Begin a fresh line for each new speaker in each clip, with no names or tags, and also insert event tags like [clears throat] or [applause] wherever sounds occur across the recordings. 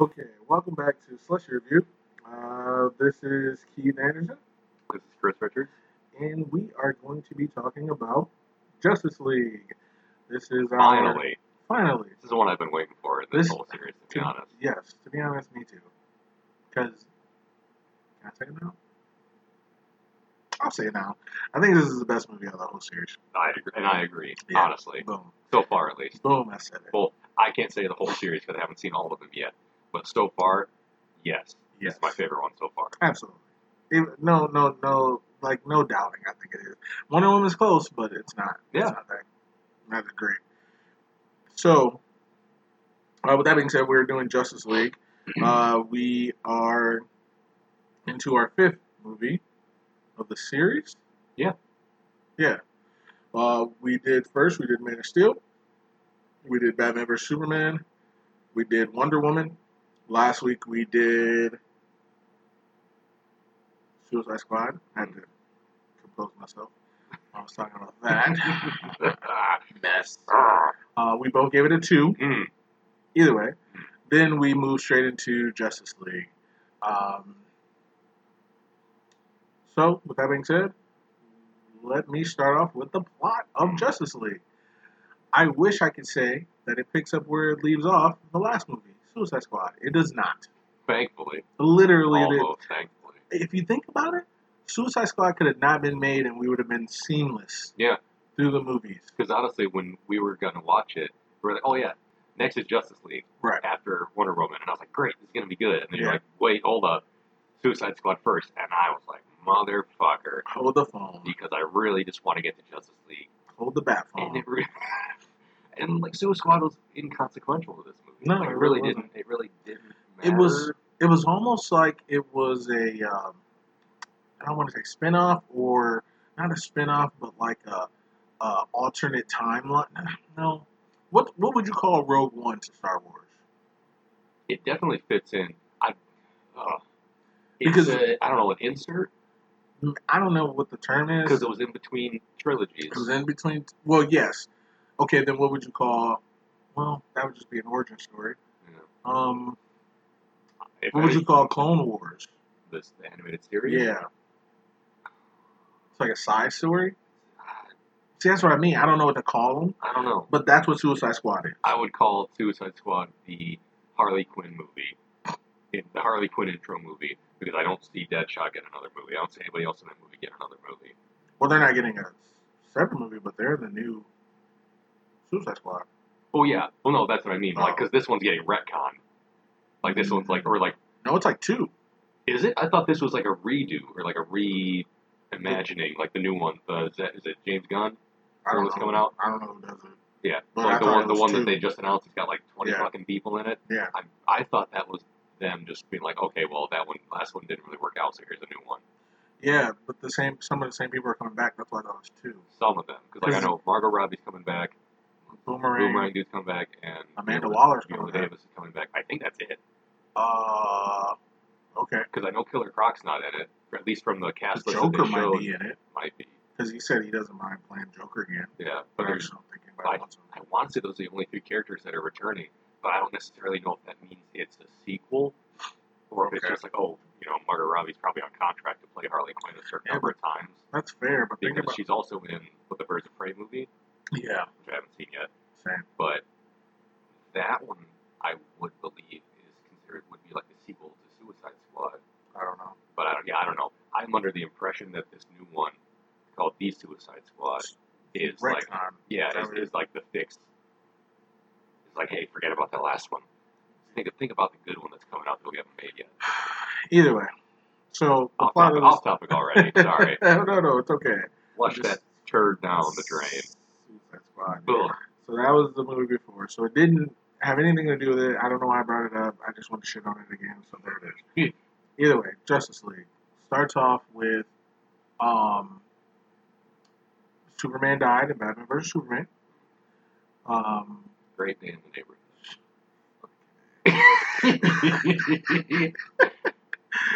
Okay, welcome back to Slushy Review. Uh, this is Keith Anderson,
This is Chris Richards.
and we are going to be talking about Justice League. This is our
Finally,
finally.
this is the one I've been waiting for in this,
This-
whole series. To be honest,
Yes, to be honest, me too. Because can I say it now? I'll say it now. I think this is the best movie out of the whole series.
I agree, and I agree.
Yeah.
Honestly,
Boom,
so far at least.
boom. I said it.
Well, I can't say the whole series because I haven't seen all of them yet. But so far, yes,
Yes,
it's my favorite one so far.
Absolutely. It- no, no, no. Like no doubting. I think it is. Wonder Woman's close, but it's not.
Yeah.
It's not that. Not that great. So, uh, with that being said, we're doing Justice League. [clears throat] Uh, we are into our fifth movie of the series.
Yeah.
Yeah. Uh, we did first. We did Man of Steel. We did Batman vs Superman. We did Wonder Woman. Last week we did Suicide Squad. I had to compose myself. I was talking about that. [laughs]
Mess.
Uh, we both gave it a two.
Mm.
Either way. Then we moved straight into Justice League. Um, so, with that being said, let me start off with the plot of Justice League. I wish I could say that it picks up where it leaves off in the last movie, Suicide Squad. It does not.
Thankfully,
Literally, it-
almost thankfully.
if you think about it, Suicide Squad could have not been made and we would have been seamless
Yeah,
through the movies.
because honestly, when we were gonna watch it, we were like, oh yeah, next is Justice League
Right.
after Wonder Woman, and I was like, great, this is gonna be good. And then you're like, wait, hold up, Suicide Squad first, and I was like, motherfucker.
Hold the phone.
because I really just want to get to Justice League.
Hold the bat phone.
And it and like Suicide Squad was inconsequential to this movie.
No,
like,
it
really didn't. It really didn't.
It was it was almost like it was a um, I don't want to say spin-off or not a spin-off, but like a, a alternate timeline. No, what what would you call Rogue One to Star Wars?
It definitely fits in. I. Uh,
Because-
I don't know an insert
I don't know what the term is.
because it was in between trilogies.
It was in between. Well, yes. Okay, then what would you call? Well, that would just be an origin story.
Yeah.
Um,
If
what would you call Clone Wars?
this the animated series?
Yeah, it's like a side story. See, that's what I mean. I don't know what to call them,
I don't know.
but that's what Suicide Squad is.
I would call Suicide Squad the Harley Quinn movie, in the Harley Quinn intro movie, because I don't see Deadshot get another movie. I don't see anybody else in that movie get another movie.
Well, they're not getting a separate movie, but they're the new Suicide Squad.
Oh yeah. Well, no, that's what I mean. Like,
Oh.
because this one's getting retcon. Like this one's like, or like,
No, it's like two.
is it? I thought this was like a redo or like a reimagining, like the new one. The is, that, is it James Gunn?
I don't know.
Coming out?
I don't know who does it.
Yeah.
But I
like the
thought
one,
it
the
was
one
two.
that they just announced. It's got like twenty
Yeah.
fucking people in it.
Yeah.
I, I thought that was them just being like, okay, well that one, last one didn't really work out, so here's a new one.
Yeah, but the same. Some of the same people are coming back. That's why I thought it was two.
Some of them, because like I
Is-
know Margot Robbie's coming back,
Boomerang.
Boomerang dude's coming back, and
Amanda Waller's
Viola
coming back.
Davis is coming back. I think that's it.
Uh, okay.
Because I know Killer Croc's not in it, or at least from the cast
The
list that
Joker might
showed.
be in it
Might be.
because he said he doesn't mind playing Joker again.
Yeah,
But
but
I
there's,
just don't think anybody wants him.
I want to say those are the only three characters that are returning, but I don't necessarily know if that means it's a sequel, or if it's
Okay.
just like, oh, you know, Margot Robbie's probably on contract to play Harley Quinn a certain
Yeah,
number of times,
That's fair, but think
because
about
she's also in with the Birds of Prey movie,
yeah,
which I haven't seen yet.
same.
But that one, I would believe, is considered would be like a sequel to Suicide Squad.
I don't know.
But I don't, yeah, I don't know. I'm under the impression that this new one, called The Suicide Squad, is like,
Retcon.
yeah,
Is
is,
what it
is like the fix. It's like, hey, forget about that last one. Think think about the good one that's coming out that we haven't made yet.
Either way, so
Off topic, off topic already. Sorry, [laughs]
no, no, no, it's okay.
flush
Just-
that turd down the drain.
Squad. So that was the movie before. So it didn't have anything to do with it. I don't know why I brought it up. I just want to shit on it again. So there it is. Either way, Justice League starts off with um, Superman died in Batman vs Superman. Um,
Great day in the neighborhood. [laughs]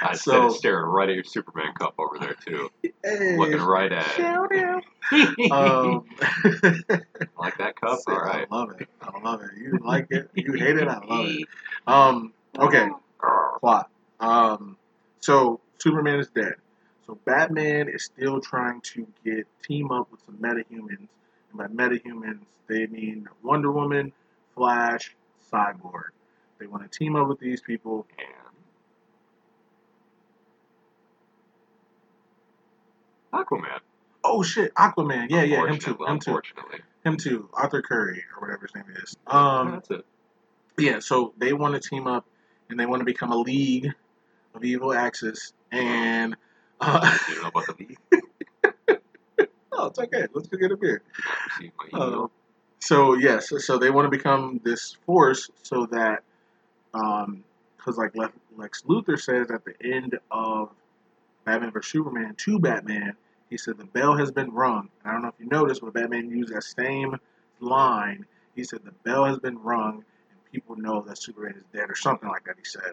I
So-
staring right at your Superman cup over there too, [laughs]
hey,
looking right at it.
shout. Um, [laughs]
like that cup? All right.
I love it. I love it. You like it. You hate it. I love it. Um, Okay, plot. Um, so Superman is dead. So Batman is still trying to get team up with some metahumans. And by metahumans, they mean Wonder Woman, Flash, Cyborg. They want to team up with these people.
And Aquaman.
Oh shit, Aquaman. Yeah, yeah, him too. Him too. Him too. Arthur Curry or whatever his name is. Um,
That's it.
yeah. So they want to team up and they want to become a league of evil axis. And uh,
You don't know about the league? [laughs]
oh, it's okay. Let's go get a beer. Uh. So yes, so they want to become this force so that, um, because like Lex, Lex Luthor says at the end of Batman vs Superman to Batman, he said the bell has been rung. And I don't know if you noticed, but Batman used that same line. He said the bell has been rung, and people know that Superman is dead, or something like that. He said,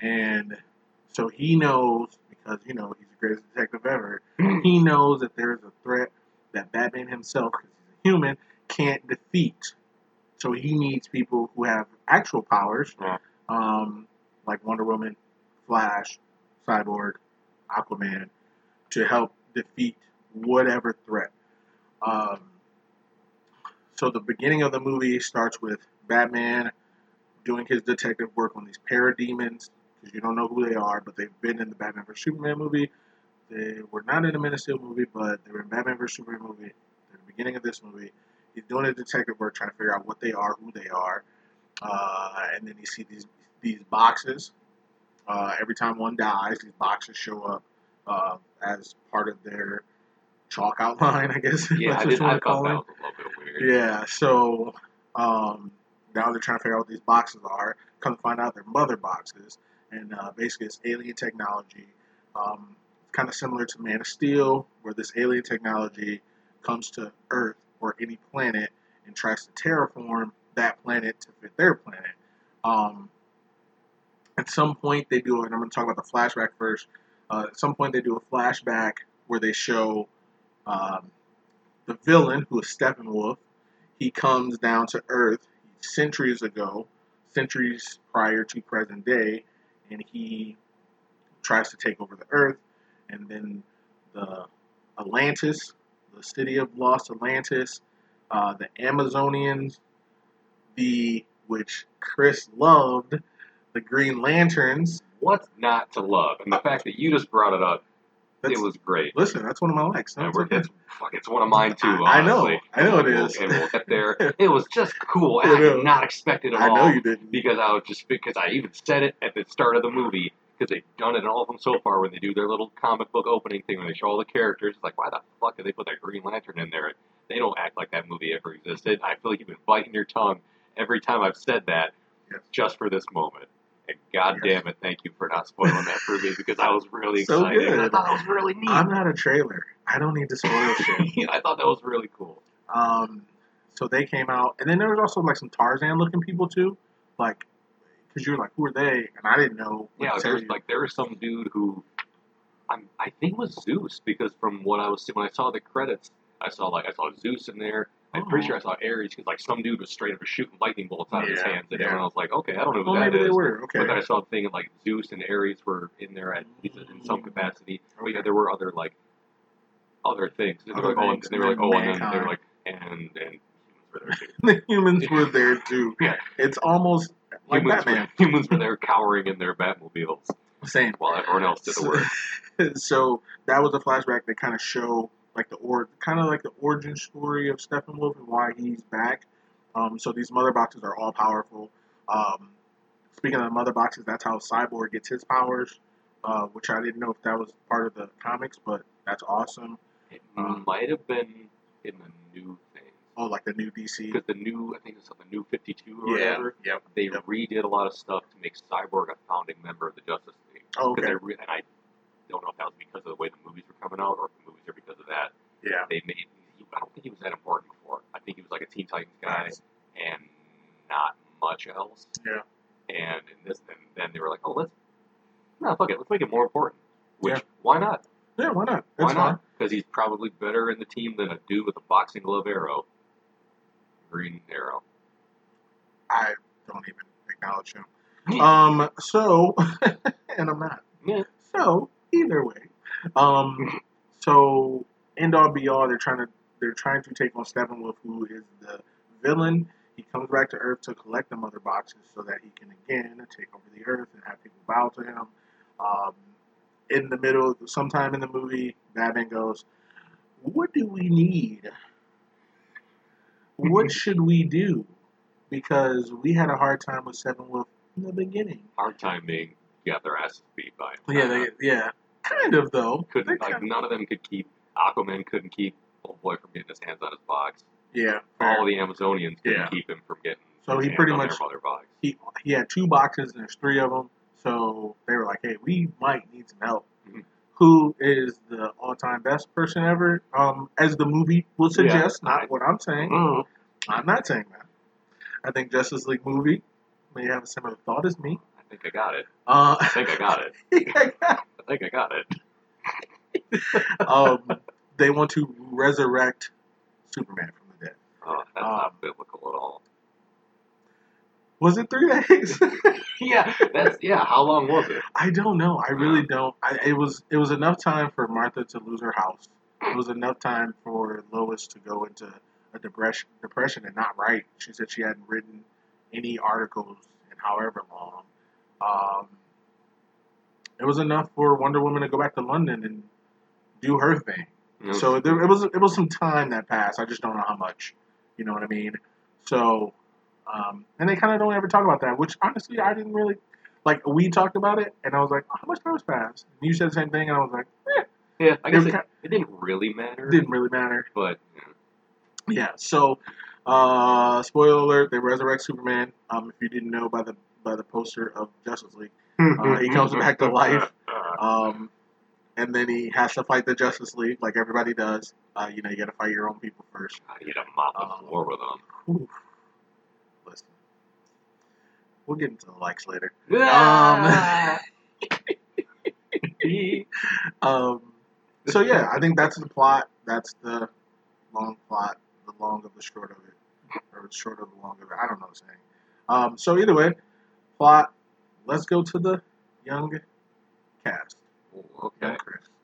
and so he knows because you know he's the greatest detective ever. [clears throat] he knows that there's a threat that Batman himself, because he's a human, can't defeat. So he needs people who have actual powers,
Yeah.
um, like Wonder Woman, Flash, Cyborg, Aquaman, to help defeat whatever threat. Um, so the beginning of the movie starts with Batman doing his detective work on these parademons, because you don't know who they are, but they've been in the Batman vs Superman movie. They were not in the Man of Steel movie, but they were in Batman vs Superman movie. At the beginning of this movie, he's doing his detective work, trying to figure out what they are, who they are, uh, and then you see these these boxes. Uh, every time one dies, these boxes show up uh, as part of their chalk outline, [laughs] I guess.
Yeah,
that's
I
what
did. I
wanna
thought
call
that
it.
was a little bit weird.
Yeah, so um, now they're trying to figure out what these boxes are. Come to find out they're mother boxes, and uh, basically it's alien technology. Um, kind of similar to Man of Steel, where this alien technology comes to Earth or any planet and tries to terraform that planet to fit their planet. Um, at some point, they do, and I'm going to talk about the flashback first. Uh, at some point, they do a flashback where they show um, the villain, who is Steppenwolf, he comes down to Earth centuries ago, centuries prior to present day, and he tries to take over the Earth. And then the Atlantis, the city of Lost Atlantis, uh, the Amazonians, the which Chris loved, the Green Lanterns.
What's not to love? And the fact that you just brought it up,
That's,
it was great.
listen, that's one of my likes. That's
we're,
okay.
it's, fuck, it's one of mine too.
I know.
honestly.
I know it
And we'll-
is.
And we'll get there. [laughs] It was just cool.
I
I did not expect it at
I
all.
know you didn't.
because I was just because I even said it at the start of the movie because they've done it in all of them so far when they do their little comic book opening thing when they show all the characters. It's like why the fuck did they put that Green Lantern in there? They don't act like that movie ever existed. I feel like you've been biting your tongue every time I've said that
Yes.
just for this moment. And god damn it, thank you for not spoiling that for me because I was really
So
excited. and I thought it was really neat.
I'm not a trailer. I don't need to spoil [laughs] shit.
I thought that was really cool.
Um, so they came out, and then there was also like some Tarzan-looking people too, like because you were like, who are they? And I didn't know.
Yeah,
tell
there's like there was some dude who I'm, I think was Zeus because from what I was seeing when I saw the credits, I saw like I saw Zeus in there. I'm pretty sure I saw Ares because like some dude was straight up shooting lightning bolts out of his
Yeah,
hands, and
yeah.
everyone was like, okay, I don't know who
well,
that
maybe
is.
they were okay.
But then I saw the thing like Zeus and Ares were in there at least in some mm-hmm. capacity. But yeah, there were other like other things. And they were
Other
like, oh, and
things,
they were like,
and
oh, and then they were like, and and humans were there too. [laughs]
the humans were there too. [laughs]
Yeah.
It's almost like
humans,
Batman.
were, humans were there cowering in their Batmobiles
Same.
while everyone else did the work. [laughs]
so that was a flashback that kind of show like the or kind of like the origin story of Steppenwolf and why he's back. Um, so these mother boxes are all powerful. Um, speaking of the mother boxes, that's how Cyborg gets his powers, uh, which I didn't know if that was part of the comics, but that's awesome.
It
Uh,
might have been in the new thing
Oh, like the new DC.
because the new, I think it's the new Fifty Two or whatever.
Yep.
They
Yep.
redid a lot of stuff to make Cyborg a founding member of the Justice League.
Oh, okay.
re- and I don't know if that was because of the way the movies were coming out or if the movies are because of that.
Yeah.
They made. I don't think he was that important before. I think he was like a Teen Titans guy
Nice.
and not much else.
Yeah.
And in this, and then they were like, oh, let's, no, fuck it, let's make it more important. Which
Yeah.
why not?
Yeah, why not?
Why
That's
not? Because he's probably better in the team than a dude with a boxing glove arrow. Green arrow.
I don't even acknowledge him. Um, so, [laughs] and I'm not.
Yeah.
So either way, um, so end all be all, they're trying to they're trying to take on Steppenwolf, who is the villain. He comes back to Earth to collect the mother boxes so that he can again take over the Earth and have people bow to him. Um, in the middle, sometime in the movie, Batman goes, "What do we need? What [laughs] should we do?" Because we had a hard time with Steppenwolf in the beginning.
Hard time being got their asses beat by. him.
Yeah, they, yeah, kind of though.
Couldn't like
kind
none of them could keep Aquaman couldn't keep old boy from getting his hands on his box.
yeah.
All the Amazonians couldn't
Yeah.
keep him from getting
So
his
he
hands
pretty
on
much- he he had two boxes and there's three of them. So they were like, "Hey, we might need some help."
Mhm.
Who is the all-time best person ever? Um, as the movie will suggest,
Yeah.
not what I'm saying.
Mm.
I'm not saying that. I think Justice League movie may have a similar thought as me.
I think I got it.
Uh,
I think I got it. [laughs] I think I got it. [laughs]
um, they want to resurrect Superman from the dead.
Oh, that's
Um,
not biblical at all.
Was it three days? [laughs]
yeah, that's yeah. How long was it?
I don't know. I really don't. I, it was it was enough time for Martha to lose her house. It was enough time for Lois to go into a depression, depression and not write. She said she hadn't written any articles in however long. Um, it was enough for Wonder Woman to go back to London and do her thing.
Was-
So there, it was it was some time that passed. I just don't know how much. You know what I mean? So, um, and they kind of don't ever talk about that, which honestly I didn't really like. We talked about it, and I was like, oh, how much time has passed? And you said the same thing, and I was like, eh,
yeah, I guess
it
it, it didn't really matter.
it didn't really matter.
but
Yeah. So, uh, spoiler alert: they resurrect Superman. Um, if you didn't know by the by the poster of Justice League, [laughs] Uh, he comes back to life. [laughs] um, and then he has to fight the Justice League like everybody does. Uh, you know, you got to fight your own people first.
You got to mop the
Um,
floor with them.
Whew. Listen, we'll get into the likes later.
Um, [laughs]
Um, so yeah, I think that's the plot. That's the long plot, the long of the short of it, or the short of the long of it. I don't know what I'm saying. Um, so either way, plot. Let's go to the young cast.
Okay,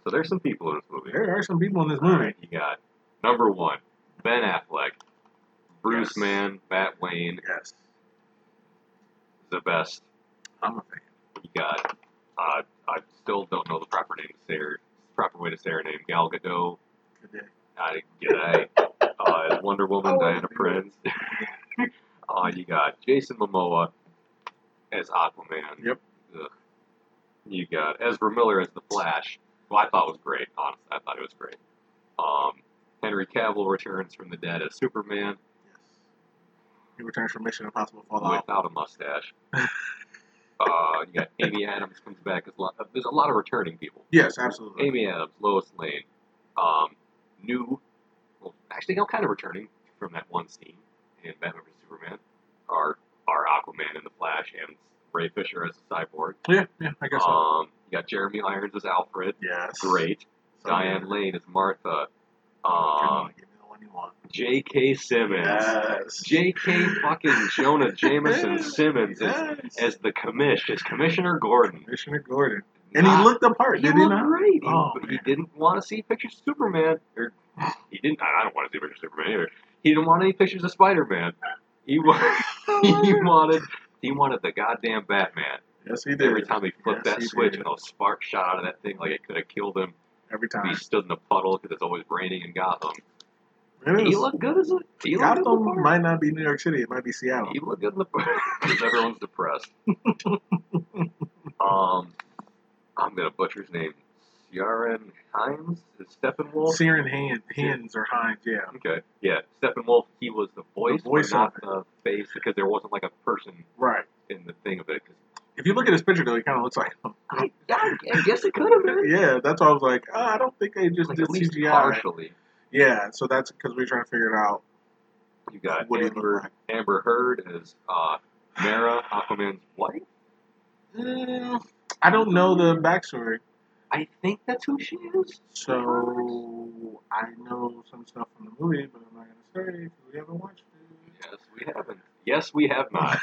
so there's some people in this movie.
There are some people in this movie.
right, you got number one, Ben Affleck, Bruce
Yes.
Man, Bat Wayne,
Yes,
the best.
I'm a fan.
You got, uh, I still don't know the proper name to say her, proper way to say her name. Gal Gadot,
Good day.
I G'day. uh, as Wonder Woman,
Oh,
Diana. Prince. [laughs] uh, you got Jason Momoa as Aquaman.
Yep.
Ugh. You got Ezra Miller as the Flash, who I thought was great. Honestly, I thought it was great. Um, Henry Cavill returns from the dead as Superman
Yes. He returns from Mission Impossible Fallout.
without a mustache. [laughs] uh, you got Amy Adams comes back as lo- there's a lot of returning people.
Yes, absolutely.
Amy Adams, Lois Lane, um, new, well, actually, no, kind of returning from that one scene in Batman vs Superman, are are Aquaman and the Flash and Ray Fisher as the Cyborg.
Yeah, yeah, I guess so.
Um, you got Jeremy Irons as Alfred,
Yes.
great.
So,
Diane Lane as Martha.
Come on,
Um,
give me the one you want.
J.K. Simmons.
Yes.
J.K. fucking Jonah Jameson [laughs] Simmons as,
Yes.
as the commish, as Commissioner Gordon.
Commissioner Gordon. And he looked the part,
He
did he
looked
not?
great. He,
Oh,
he
man.
didn't want to see pictures of Superman. Or he didn't. I don't want to see pictures of Superman either. He didn't want any pictures of Spider Man. He wa- [laughs] he [laughs] wanted he wanted the goddamn Batman.
Yes, he did.
Every time he flipped
Yes,
that
he
switch
did.
and those sparks shot out of that thing like it could have killed him.
Every time.
he stood in the puddle because it's always raining in Gotham.
It
He looked good as a he looked good the
Gotham might not be New York City. It might be Seattle.
He looked good in the because [laughs] everyone's depressed. [laughs] um, I'm gonna butcher his name. Ciaran Hines is Steppenwolf.
Searing hand, hands or Hines, yeah.
Okay, yeah, Steppenwolf. He was the voice,
The voice
but not
of
the face because there wasn't like a person
Right.
in the thing of it. 'cause
If you look at his picture, though, he kind of looks like him.
I, I, I guess it could have been. [laughs]
Yeah, that's why I was like, oh, I don't think they just
Like,
did
at least
CGI.
partially.
Yeah, so that's because we're trying to figure it out.
You got
What do you look
Amber
like?
Amber Heard as uh, Mera, Aquaman's wife.
Mm, I don't know the backstory,
I think that's who she is.
so I know some stuff from the movie, but I'm not gonna say because we haven't watched it.
Yes, we haven't. Yes, we have not.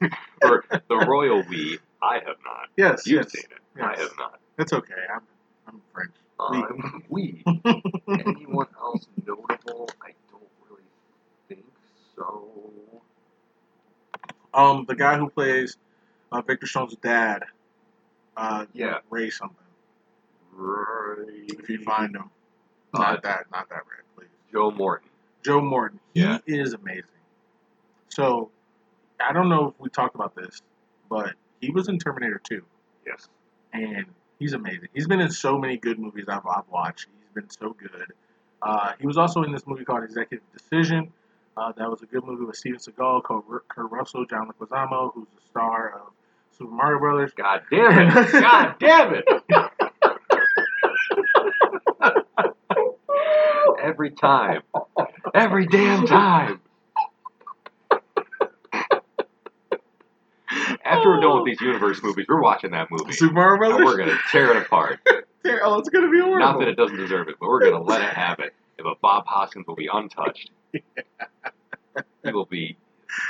[laughs] or the royal we. I have not.
Yes,
You've
yes.
seen it. I have not.
It's okay. I'm I'm French.
Um, we. [laughs] Anyone else notable? I don't really think so.
Um, the guy who plays uh, Victor Stone's dad. Uh,
Yeah.
Ray something.
Right.
If you find him,
Uh,
not that, not that Ray, please.
Joe Morton.
Joe Morton. He
Yeah.
is amazing. So, I don't know if we talked about this, but he was in Terminator 2,
Yes.
and he's amazing. He's been in so many good movies I've, I've watched. He's been so good. Uh, he was also in this movie called Executive Decision. Uh, that was a good movie with Steven Seagal, Kurt Kurt Russell, John Leguizamo, who's the star of Super Mario Brothers.
God damn it! God damn it! [laughs] Every time. Every damn time. After we're done with these universe movies, we're watching that movie.
Super Mario
And we're gonna tear it apart. [laughs]
oh, it's gonna be horrible.
Not that it doesn't deserve it, but we're gonna let it have it. But Bob Hoskins will be untouched. He will be.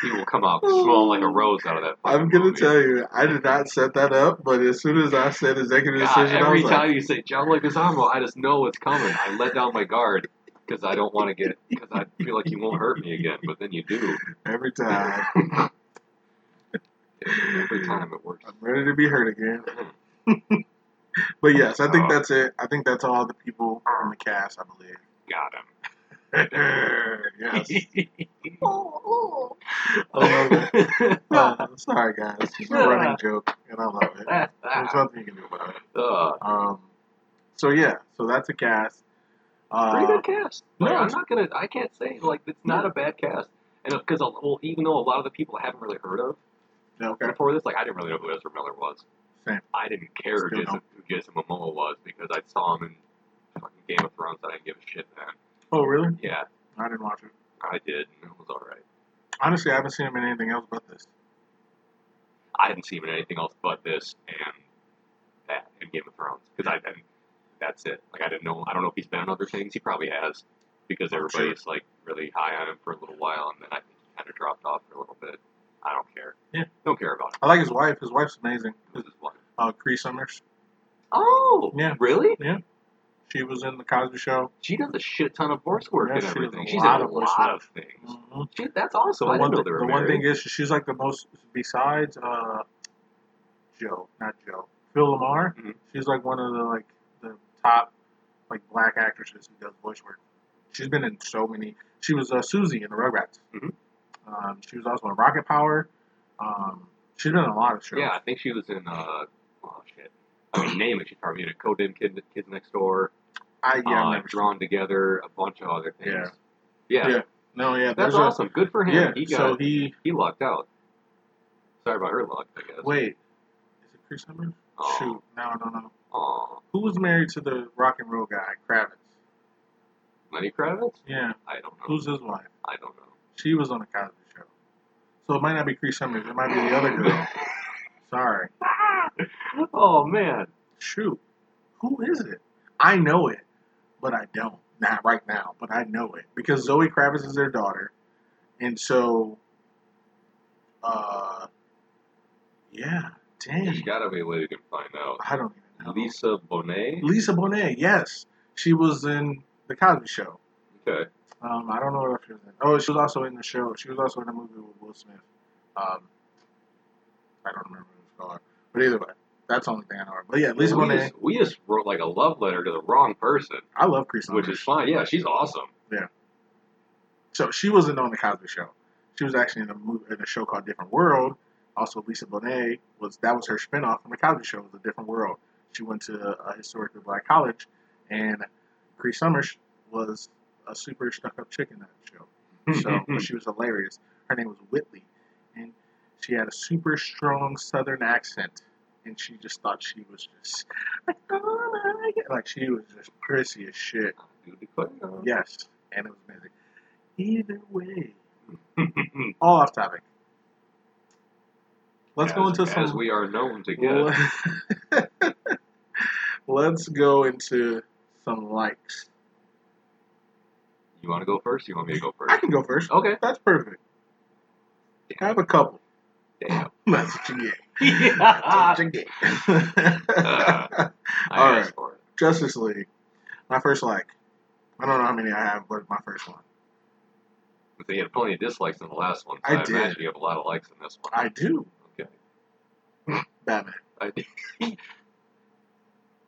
He will come out smelling like a oh. rose out of that.
I'm gonna
movie.
tell you, I did not set that up, but as soon as I said executive
God,
decision, I
every time
like,
you say John Leguizamo, I just know it's coming. I let down my guard because I don't want to get because I feel like he won't hurt me again. But then you do.
every time. [laughs]
Every time it works.
I'm ready to be hurt again. [laughs] but yes, I think
Oh.
that's it. I think that's all the people in the cast, I believe.
Got him.
yes. I love it. Oh, sorry, guys. It's a running joke, and I love it. There's nothing you can do about it.
Uh,
Um, so yeah, so that's a cast.
Pretty
Uh,
good cast.
No,
I'm not gonna. I can't say like it's not a bad cast. And because well, even though a lot of the people I haven't really heard of
okay.
before this, like I didn't really know who Ezra Miller was.
Same.
I didn't care who Jason,
don't.
who Jason Momoa was because I saw him in fucking Game of Thrones. And I didn't give a shit then.
Oh, really?
Yeah,
I didn't watch it.
I did. and It was all right.
Honestly, I haven't seen him in anything else but this.
I hadn't seen him in anything else but this and that and Game of Thrones because I and that's it. Like I didn't know. I don't know if he's been in other things. He probably has because everybody's like really high on him for a little while, and then I think he kind of dropped off for a little bit. I don't care.
Yeah.
Don't care about him.
I like his wife. His wife's amazing.
This is one.
Uh, Cree Summers.
Oh,
Yeah.
Really? Yeah.
She was in the Cosby Show.
She does a shit ton of voice work
Yeah,
and everything. She's in a lot
work.
of things.
Mhm.
She, that's awesome.
the one,
didn't know they were
the one thing is, she's like the most. Besides uh, Joe, not Joe, Phil LaMarr.
Mhm.
She's like one of the like top like black actresses who does voice work. She's been in so many. She was uh, Susie in the Rugrats.
Mm-hmm.
Um, she was also in Rocket Power. Um, she's been in a lot of shows.
Yeah, I think she was in. uh Oh shit. I mean, name it. She's probably in a Codename Kid, Kids Next Door.
I yeah,
uh,
I've never seen
drawn together, a bunch of other things.
Yeah.
Yeah,
Yeah, No, yeah,
that's
there's a-
awesome. Good for him.
Yeah,
he got
so he
he lucked out. Sorry about her luck, I guess.
wait. Is it Cree Summers?
Oh.
Shoot, no, no, no. Who was married to the rock and roll guy, Kravitz?
Lenny Kravitz?
Yeah,
I don't know.
who's his wife?
I don't know.
She was on the Cosby Show. So it might not be Cree Summers. It might be the other girl. [laughs] Sorry.
oh man.
Shoot. Who is it? I know it, but I don't. Not right now, but I know it because Zoe Kravitz is their daughter, and so, uh, yeah.
There's
Dang.
gotta be a way we can find out.
I don't know.
Lisa Bonet?
Lisa Bonet. Yes, she was in the Cosby Show.
Okay.
Um, I don't know what else she was in. Oh, she was also in the show. She was also in a movie with Will Smith. Um, I don't remember what it was called. But either way, that's the only thing I know. But yeah, Lisa
we,
Bonet.
just, we just wrote like a love letter to the wrong person,
I love Chris
which is fine. Yeah, she's awesome. Yeah.
So she wasn't on the Cosby Show. She was actually in a movie, in a show called Different World. Also, Lisa Bonet was that was her spinoff from the Cosby Show. Was a Different World. She went to a historically black college, and Cree Summers was a super stuck-up chick in that show. Hmm. So but she was hilarious. Her name was Whitley, and she had a super strong Southern accent, and she just thought she was just like, oh my God. like she was just prissy as shit. Yes, and it was amazing. Either way, hmm. all off topic. Let's go
As-
into some.
as we are known to get. [laughs]
Let's go into some likes.
You want to go first? You want me to go first?
I can go first.
Okay.
That's perfect. I have a couple.
Damn. [laughs]
That's what you get. [laughs]
yeah.
You get.
Uh,
All
it.
Justice League. My first like. I don't know how many I have, but my first one.
But they had plenty of dislikes in the last one. So
I
I,
did.
imagine you have a lot of likes in this one.
I do.
Okay.
Batman.
I did. [laughs]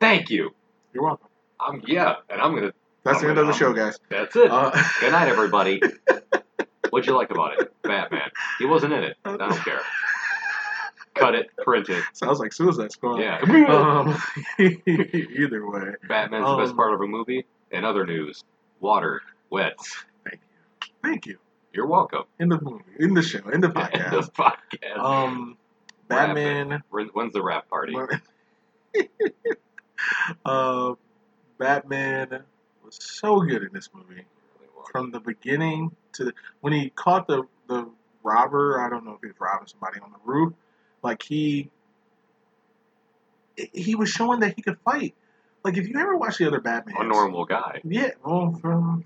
Thank you.
You're welcome.
I'm yeah, and I'm gonna.
That's the end of the show, guys.
That's it.
Uh, [laughs]
Good night, everybody. [laughs] What'd you like about it? Batman. He wasn't in it. I don't care. Cut it. Print it.
sounds like Suicide Squad.
Yeah. [laughs]
Um, either way,
Batman's the best
Um,
part of a movie. And other news: water, wet.
thank you. Thank you.
You're welcome.
In the movie, in the show, in the
End of
podcast.
podcast.
Um, Batman.
When- When's the wrap party? [laughs]
uh, Batman was so good in this movie. From the beginning to when he caught the the robber, I don't know if he was robbing somebody on the roof. Like he he was showing that he could fight. Like if you ever watch the other Batman,
A normal guy.
yeah, well, from-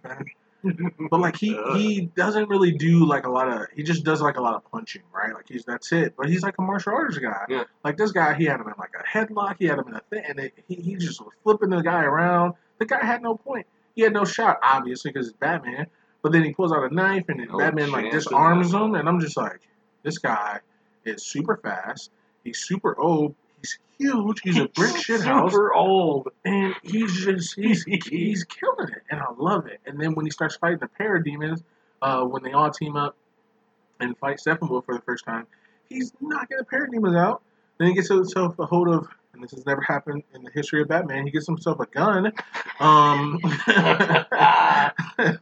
[laughs] but like he he doesn't really do like a lot of he just does like a lot of punching, right? Like he's that's it. But he's like a martial arts guy.
Yeah.
Like this guy, he had him in like a headlock. He had him in a thing, and it, he he just was flipping the guy around. The guy had no point. He had no shot, obviously, because it's Batman. But then he pulls out a knife, and then
No
Batman like disarms him, and I'm just like, this guy is super fast. He's super old. He's huge. He's a brick [laughs] shit house
Super old.
and he's just he's [laughs] he's killing it, love it. And then when he starts fighting the parademons, uh, when they all team up and fight Steppenwolf for the first time, he's knocking the parademons out. Then he gets himself a hold of, and this has never happened in the history of Batman. He gets himself a gun, um, [laughs] and,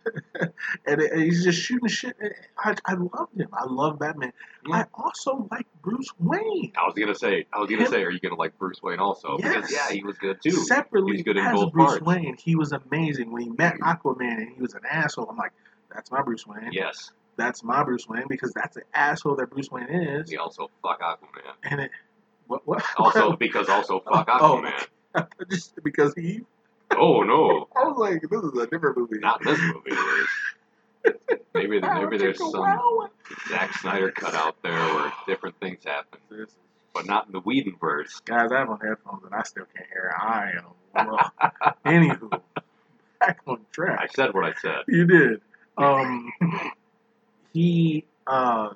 and he's just shooting shit. I I loved him. I love Batman. I also like Bruce Wayne.
I was gonna say. I was gonna
Him-
say, are you gonna like Bruce Wayne also? Because yeah, he was good too.
separately
He's good in
as
both
Bruce
parts.
Wayne, he was amazing. When he met Aquaman and he was an asshole, I'm like, that's my Bruce Wayne.
Yes.
That's my Bruce Wayne because that's the asshole that Bruce Wayne is.
He also fuck Aquaman.
And it, what, what? [laughs]
Also because also fuck
Oh.
Aquaman. [laughs]
just because he,
Oh no,
I was like, this is a different movie.
not this movie. Maybe [laughs] maybe there's some
Wow.
Zack Snyder cut out there where different things happen, but not in the Whedonverse.
Guys, I have on headphones and I still can't hear. I am. Well, anywho, back on track.
I said what I said.
You did. Um, he, uh,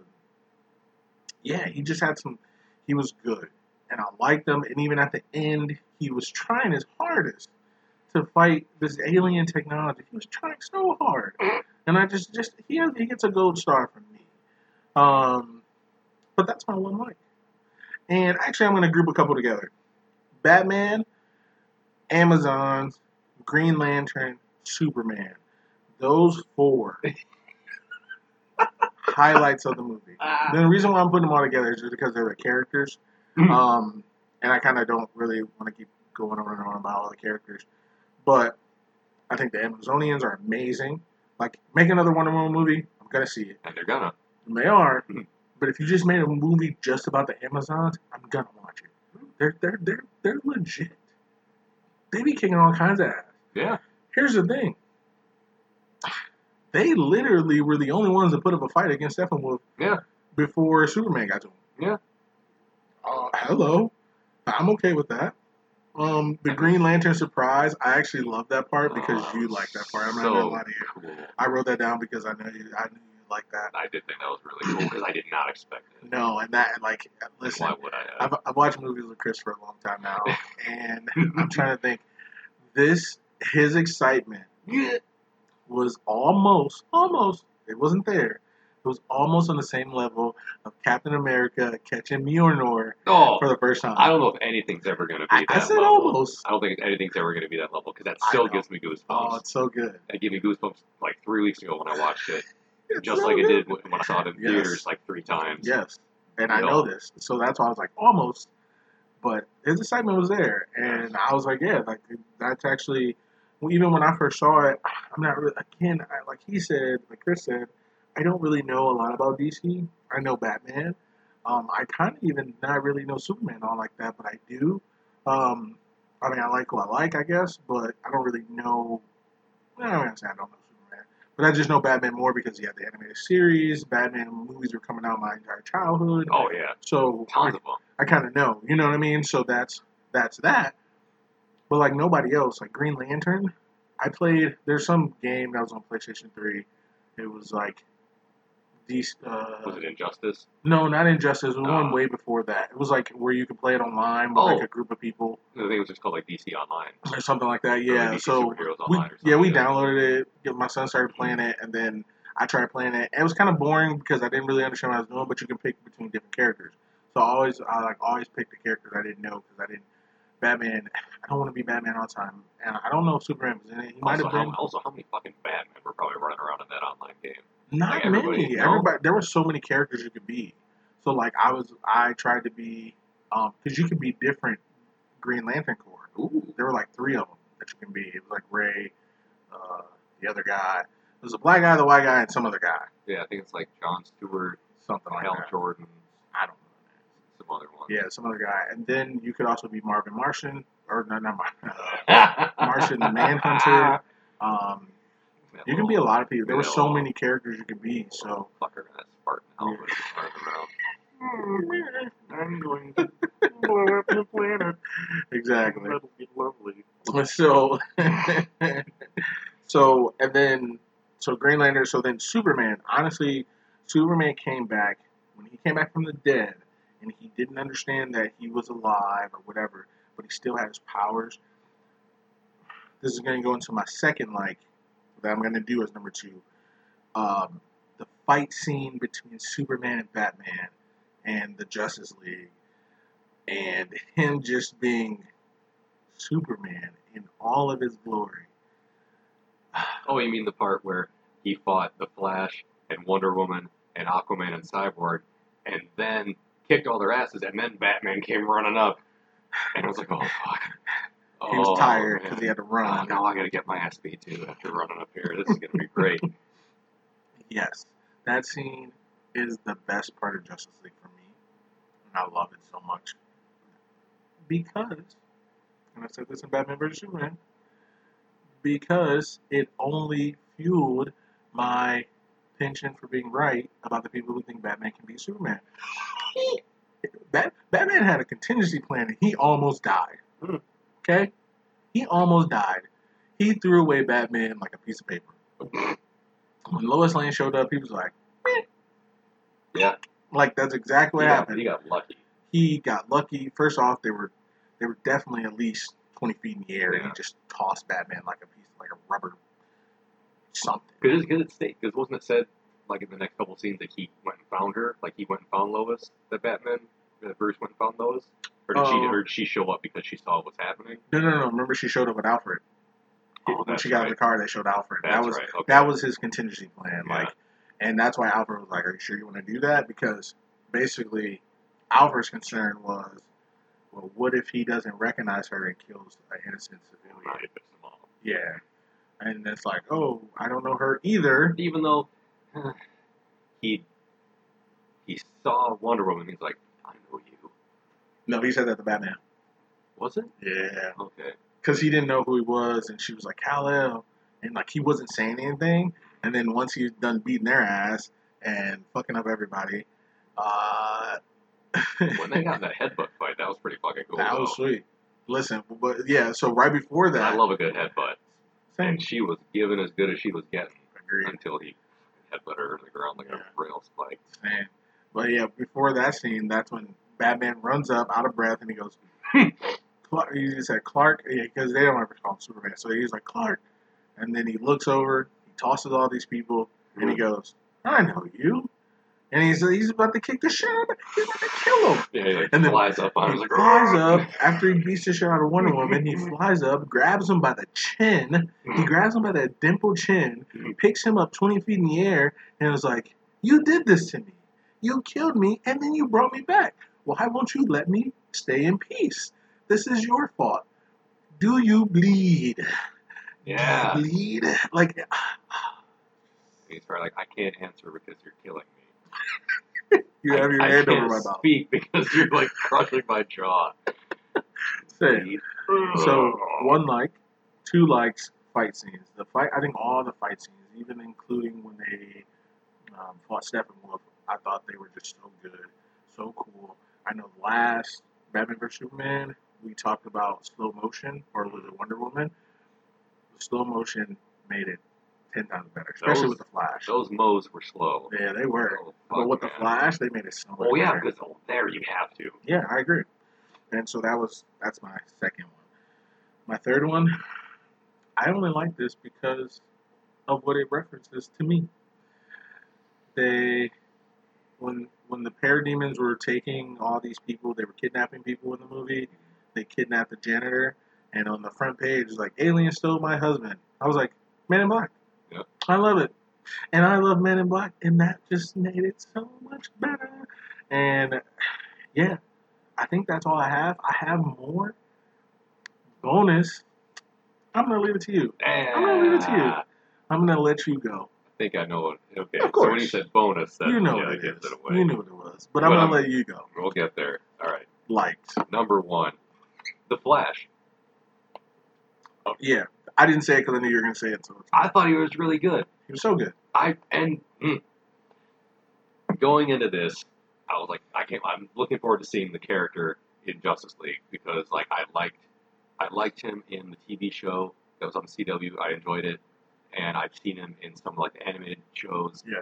yeah, he just had some. He was good, and I liked him. And even at the end, he was trying his hardest to fight this alien technology. He was trying so hard, and I just, just he, has- he gets a gold star from me. Um, but that's my one like. And actually, I'm going to group a couple together: Batman, Amazons, Green Lantern, Superman. Those four [laughs] highlights of the movie. The reason why I'm putting them all together is just because they're the characters. [clears throat] Um, and I kind of don't really want to keep going on and on about all the characters. But I think the Amazonians are amazing. Like, make another Wonder Woman movie, I'm to see it.
And they're gonna.
And they are. [clears throat] But if you just made a movie just about the Amazons, I'm to watch it. They're, they're, they're, they're legit. They be kicking all kinds of ass.
Yeah.
Here's the thing. They literally were the only ones that put up a fight against Steppenwolf
Yeah.
before Superman got to him.
Yeah.
Uh, hello. I'm okay with that. Um, the Green Lantern surprise, I actually love that part because
Oh,
you like that part. I'm not gonna lie to you.
Cool.
I wrote that down because I know you. I knew you like that.
I did think that was really cool because I did not expect it.
No, and that like listen,
Why would I have?
I've, I've watched movies with Chris for a long time now, [laughs] and I'm trying to think. This his excitement was almost, almost. It wasn't there. It was almost on the same level of Captain America catching Mjolnir
Oh,
for the first time.
I don't know if anything's ever going to be
I- I
that
said
level.
almost.
I don't think anything's ever going to be that level because that still gives me goosebumps.
Oh, it's so good.
It gave me goosebumps like three weeks ago when I watched it, [laughs] just
so
like it did when I saw it in
Yes.
theaters like three times.
Yes, and I know
know.
this, so that's why I was like almost. But his excitement was there, and I was like, yeah, like that's actually. Even when I first saw it, I'm not really. Again, I, like he said, like Chris said, I don't really know a lot about DC. I know Batman. Um, I kind of even not really know Superman all like that, but I do. Um, I mean, I like who I like, I guess, but I don't really know. I don't say I don't know Superman, But I just know Batman more because he had the animated series. Batman movies were coming out my entire childhood.
Oh yeah,
So
tons of them.
I kind of know. You know what I mean? So that's that's that. But like nobody else, like Green Lantern, I played. There's some game that was on PlayStation Three. It was like these. Uh,
Was it Injustice?
no, not Injustice. It was one
Oh.
way before that. It was like where you could play it online with like
Oh.
a group of people
I think it was just called like DC Online.
or something like that. Yeah.
DC
So we,
or
yeah, we downloaded it. My son started playing it, and then I tried playing it. It was kind of boring because I didn't really understand what I was doing. But you can pick between different characters. So I always, I like always picked the characters I didn't know because I didn't. Batman. I don't want to be Batman all the time, and I don't know if Superman was in it. He might have
how,
been.
also, how many fucking Batman were probably running around in that online game?
Not
like everybody,
many.
no?
Everybody. There were so many characters you could be. So like I was, I tried to be, um, because you could be different Green Lantern Corps.
Ooh.
There were like three of them that you can be. It was like Ray, uh, the other guy. There was a black guy, the white guy, and some other guy.
Yeah, I think it's like John Stewart,
Something like
Hal
that.
Jordan,
I don't know.
some other one.
Yeah, some other guy. And then you could also be Marvin Martian, or no, not Marvin. [laughs] Martian the Manhunter. [laughs] Um, you can be a lot of people. There were so
Yeah.
many characters you could be. So
fucker in that Spartan helmet just around.
I'm going to blow up the planet. Exactly.
That'll be lovely.
So, [laughs] so and then so Green Lantern. So then Superman. Honestly, Superman came back when he came back from the dead, and he didn't understand that he was alive or whatever, but he still had his powers. This is going to go into my second like that I'm going to do as number two. Um, the fight scene between Superman and Batman and the Justice League, and him just being Superman in all of his glory. [sighs]
Oh, you mean the part where he fought the Flash and Wonder Woman and Aquaman and Cyborg, and then kicked all their asses, and then Batman came running up, and I was like, oh fuck. [laughs]
He was
Oh,
tired because he had to
Oh,
run.
now I gotta get my ass beat too after running up here. This is gonna be great. [laughs]
Yes, that scene is the best part of Justice League for me, and I love it so much because, and I said this in Batman vs Superman, because it only fueled my penchant for being right about the people who think Batman can be Superman. [sighs] Bat, Batman had a contingency plan, and he almost died.
Hmm.
Okay, he almost died. He threw away Batman like a piece of paper. When Lois Lane showed up, he was like, "Meh."
Yeah.
like that's exactly what
he, got,
happened.
he got lucky.
He got lucky. First off, they were they were definitely at least twenty feet in the air, and he just tossed Batman like a piece, like a rubber something.
Because it stayed. Because wasn't it said like in the next couple scenes that he went and found her? Like he went and found Lois. That Batman, that Bruce went and found Lois. Or did she?
Oh.
Or did she show up because she saw what was happening?
No, no, no. Remember, she showed up with Alfred.
Oh,
when she got in
right.
the car, they showed Alfred. that was
right. Okay.
that was his contingency plan.
Yeah.
Like, and that's why Alfred was like, "Are you sure you want to do that?" Because basically, Alfred's concern was, well, what if he doesn't recognize her and kills an innocent civilian?
Right, it pissed him off.
Yeah, and it's like, oh, I don't know her either.
Even though [sighs] he he saw Wonder Woman, he's like, I know you.
No, he said that to Batman.
Was it?
Yeah,
Okay.
because he didn't know who he was, and she was like, Kal El, and like he wasn't saying anything. And then once he's done beating their ass and fucking up everybody, uh, [laughs]
When they got in that headbutt fight, that was pretty fucking cool.
that
though.
was sweet. Listen, but yeah, so right before that,
I love a good headbutt,
same,
and she was giving as good as she was getting
agreed.
until he headbutted her to the ground like
Yeah.
a rail spike.
Man. But yeah, before that scene, that's when Batman runs up out of breath and he goes, [laughs] Clark, he said Clark, because they don't ever call him Superman. So he's like, Clark. And then he looks over, he tosses all these people, and he hmm. goes, I know you. And he's he's about to kick the shit out of He's about to kill him.
Yeah, he
And then
flies up on him.
He
like,
flies up after he beats the shit out of Wonder Woman. He [laughs] flies up, grabs him by the chin. He hmm. grabs him by that dimple chin, hmm. picks him up 20 feet in the air, and was like, You did this to me. You killed me, and then you brought me back. Why won't you let me stay in peace? This is your fault. Do you bleed?
Yeah.
Bleed? Like, [sighs]
He's probably like, I can't answer because you're killing me. [laughs]
you have your
I,
hand
I
over my mouth.
speak because you're like crushing my jaw.
Say, So, one like, two likes, fight scenes. The fight, I think all the fight scenes, even including when they um, fought Steppenwolf, I thought they were just so good, so cool. I know last Batman vs Superman, we talked about slow motion, or was it Wonder Woman? The slow motion made it ten times better, especially
Those-
with the Flash.
Those mows were slow.
Yeah, they were.
Oh,
But with the. Flash, they made it so much
Oh yeah,
better.
because there you have to.
Yeah, I agree. And so that was that's my second one. My third one, I only like this because of what it references to me. They when when the parademons were taking all these people, they were kidnapping people in the movie. They kidnapped the janitor, and on the front page it's like "Alien stole my husband." I was like, "Man in Black."
Yep.
I love it, and I love Men in Black, and that just made it so much better. And yeah, I think that's all I have. I have more. Bonus. I'm gonna leave it to you. I'm gonna leave it to you. I'm gonna let you go.
I think I know it. Okay,
Of
so when
course.
you said bonus, that
you know
yeah,
what it is.
it away.
You knew what it was, but I'm gonna
I'm-
let you go.
We'll get there. All right.
Liked.
Number one, The Flash.
Yeah, I didn't say it because I knew you were gonna say it. So
I thought he was really good.
he was so good.
I and mm, going into this, I was like, I can't. I'm looking forward to seeing the character in Justice League because, like, I liked, I liked him in the TV show that was on the CW. I enjoyed it, and I've seen him in some like animated shows.
Yeah.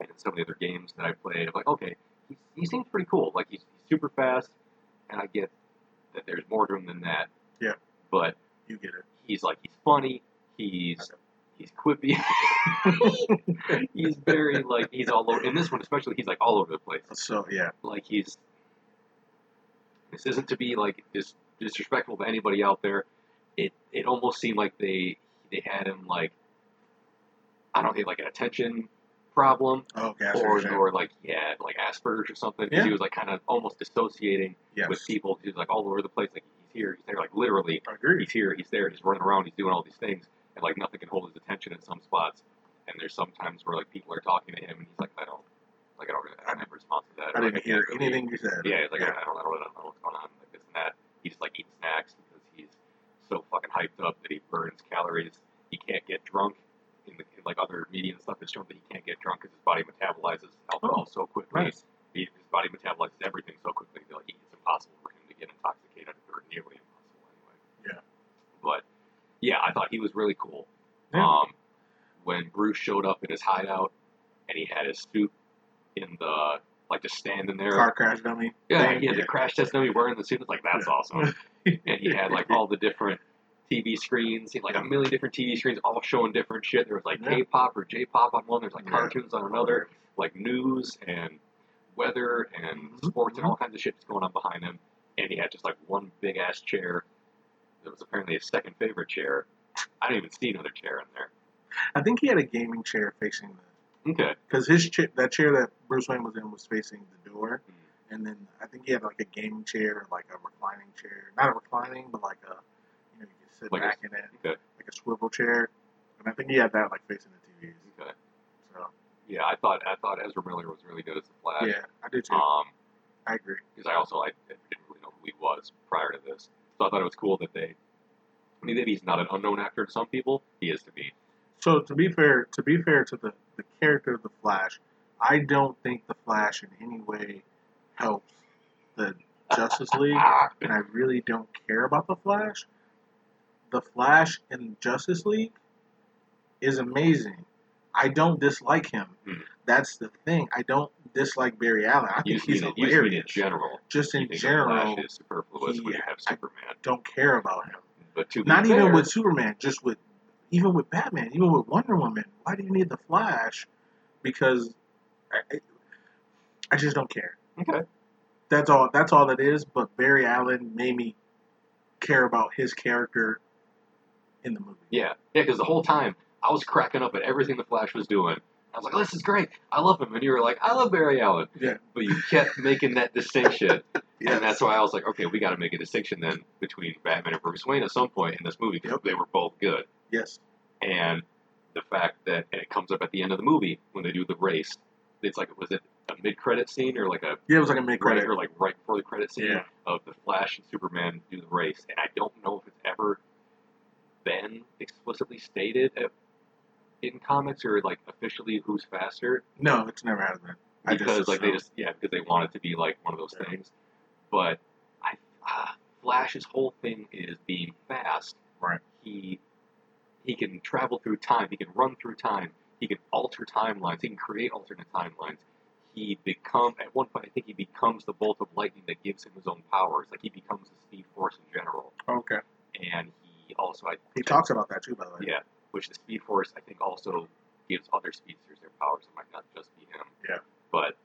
And in some of the other games that I played, I'm like, okay, he, he seems pretty cool. Like he's, he's super fast, and I get that there's more to him than that.
Yeah.
But
You get it.
he's like he's funny. He's he's quippy. [laughs] he's very like he's all over. In this one especially, he's like all over the place.
So yeah,
Like he's. This isn't to be like dis- disrespectful to anybody out there. It it almost seemed like they they had him like. I don't know, like an attention problem,
oh, okay. I
or or like yeah, like Asperger's or something
Yeah.
He was like kind of almost dissociating
yes,
with people. He was like all over the place. Like he's here, he's there, like literally he's here, he's there, he's running around, he's doing all these things, and like nothing can hold his attention in some spots. And there's sometimes where like people are talking to him, and he's like, I don't, like I don't, I never respond to that.
I
Or, like,
didn't
can't
hear
really-
anything you said.
Yeah, he's like,
yeah.
I, don't, I, don't, I don't know what's going on, like this and that. He just like eats snacks because he's so fucking hyped up that he burns calories. He can't get drunk. Like other media and stuff, it's shown that he can't get drunk because his body metabolizes alcohol so quickly.
Nice.
He, his body metabolizes everything so quickly that like, it's impossible for him to get intoxicated, or nearly impossible anyway.
Yeah.
But yeah, I thought he was really cool.
Yeah.
Um, when Bruce showed up in his hideout and he had his suit in the like just standing there.
Car crash dummy.
yeah,
thing,
he had
yeah.
the crash test dummy wearing the suit. It's like that's
Yeah.
awesome. [laughs] and he had like all the different TV screens, like a million different TV screens, all showing different shit. There was like
Yeah.
K-pop or J-pop on one. There's like
Yeah.
cartoons on another, like news and weather and
Mhm.
sports and all kinds of shit that's going on behind him. And he had just like one big ass chair. That was apparently his second favorite chair. I didn't even see another chair in there.
I think he had a gaming chair facing the
Okay.
because his chair, that chair that Bruce Wayne was in was facing the door,
Mm.
and then I think he had like a gaming chair, like a reclining chair, not a reclining, but like a you know you can sit
Like a-
in it,
Okay.
like a swivel chair, and I think he had that like facing the TVs.
Okay.
So
Yeah, I thought I thought Ezra Miller was really good as the Flash.
yeah, I did too.
Um,
I agree.
because I also I didn't really know who he was prior to this, so I thought it was cool that they. I mean, maybe he's not an unknown actor to some people. He is to me.
So to be fair, to be fair to the, the character of the Flash, I don't think the Flash in any way helps the Justice League, [laughs] and I really don't care about the Flash. The Flash in Justice League is amazing. I don't dislike him.
Hmm.
That's the thing. I don't dislike Barry Allen. I think he's
mean, you in general.
Just in general,
Flash is superfluous when you
he-
have
I- don't care about him.
But to be
Not
fair,
even with Superman, just with even with Batman, even with Wonder Woman. Why do you need the Flash? Because I, I- I just don't care.
Okay.
That's all. That's all it is. But Barry Allen made me care about his character in the movie.
Yeah, yeah, because the whole time I was cracking up at everything the Flash was doing. I was like, "This is great. I love him," and you were like, "I love Barry Allen."
Yeah.
But you kept making that distinction,
Yes. [laughs]
and that's why I was like, "Okay, we got to make a distinction then between Batman and Bruce Wayne at some point in this movie because
Yep.
they were both good."
yes.
and the fact that and it comes up at the end of the movie when they do the race. It's like was it a mid credit scene or like a
Yeah, it was like a mid credit
or like right before the credit scene
Yeah.
of the Flash and Superman do the race, and I don't know if it's ever been explicitly stated uh, in comics or like officially who's faster
No, it's never has been. I
because
just
like they just yeah because they want it to be like one of those
Yeah.
things. But I ah, Flash's whole thing is being fast.
Right.
He he can travel through time. He can run through time. He can alter timelines. He can create alternate timelines. He become at one point I think he becomes the bolt of lightning that gives him his own powers. Like he becomes the Speed Force in general.
Okay.
And also I
He talks about that too, by the way.
yeah, which the Speed Force I think also gives other speedsters their powers. It might not just be him.
Yeah.
But